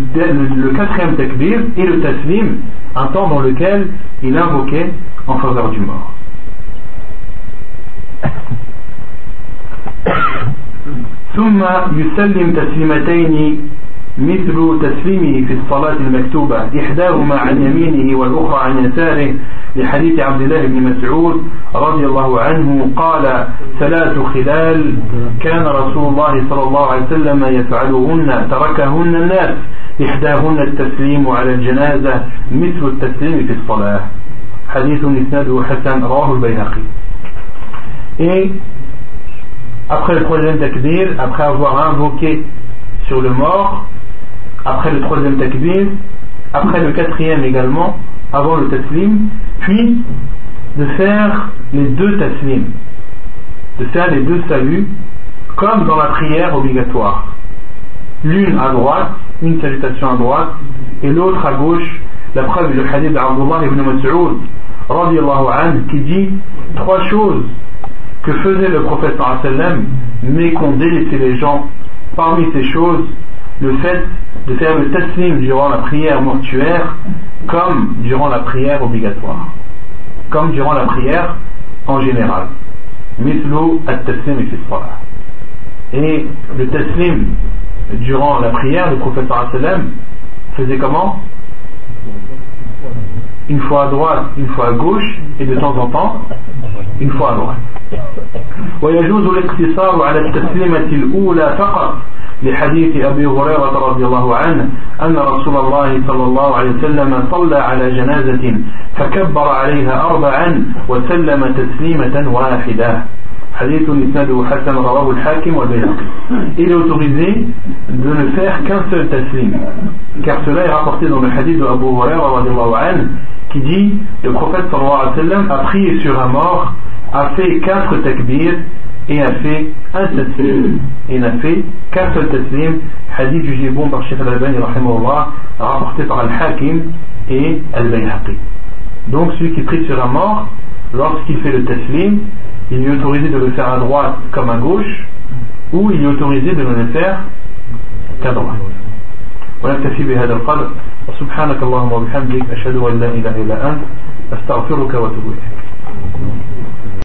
le, quatrième takbir et le taslim un temps dans lequel il invoquait en faveur du mort ثم يسلم تسليمتين مثل تسليمه في الصلاة المكتوبة إحداهما عن يمينه والأخرى عن يساره لحديث عبد الله بن مسعود رضي الله عنه قال ثلاث خلال كان رسول الله صلى الله عليه وسلم يفعلهن تركهن الناس إحداهن التسليم على الجنازة مثل التسليم في الصلاة. حديث إسناده حسن رواه البيهقي. Après le troisième takbir, après avoir invoqué sur le mort, après le troisième takbir, après le quatrième également, avant le taslim, puis de faire les deux taslim, de faire les deux saluts comme dans la prière obligatoire. L'une à droite, une salutation à droite, et l'autre à gauche, la preuve le hadith d'Abdullah ibn Mas'ud, qui dit trois choses que faisait le prophète mais qu'ont délaissé les gens. Parmi ces choses, le fait de faire le taslim durant la prière mortuaire comme durant la prière obligatoire, comme durant la prière en général. Mislu at-taslim et le taslim durant la prière, le prophète sallam faisait comment? Une fois à droite, une fois à gauche, et de temps en temps, une fois à droite. لحديث أبي هريرة رضي الله عنه أن رسول الله صلى الله عليه وسلم صلى على جنازة فكبر عليها أربعا وسلم تسليمة واحدة. حديث إسناده حسن رواه الحاكم والبيهقي. Est autorisé de ne faire qu'un seul taslim. Car cela est rapporté dans le hadith de Abu Hurairah qui dit le prophète sallallahu alayhi wa sallam a prié sur un mort takbirs et a fait un taslim et n'a fait qu'un seul taslim hadith jugé bon par Sheikh al-Albani rapporté par Al-Hakim et Al-Bayhaqi donc celui qui prie sur un mort lorsqu'il fait le taslim il est autorisé de le faire à droite comme à gauche ou il est autorisé de ne le faire qu'à droite ونكتفي بهذا القدر وسبحانك اللهم وبحمدك أشهد أن لا إله إلا أنت أستغفرك وأتوب إليك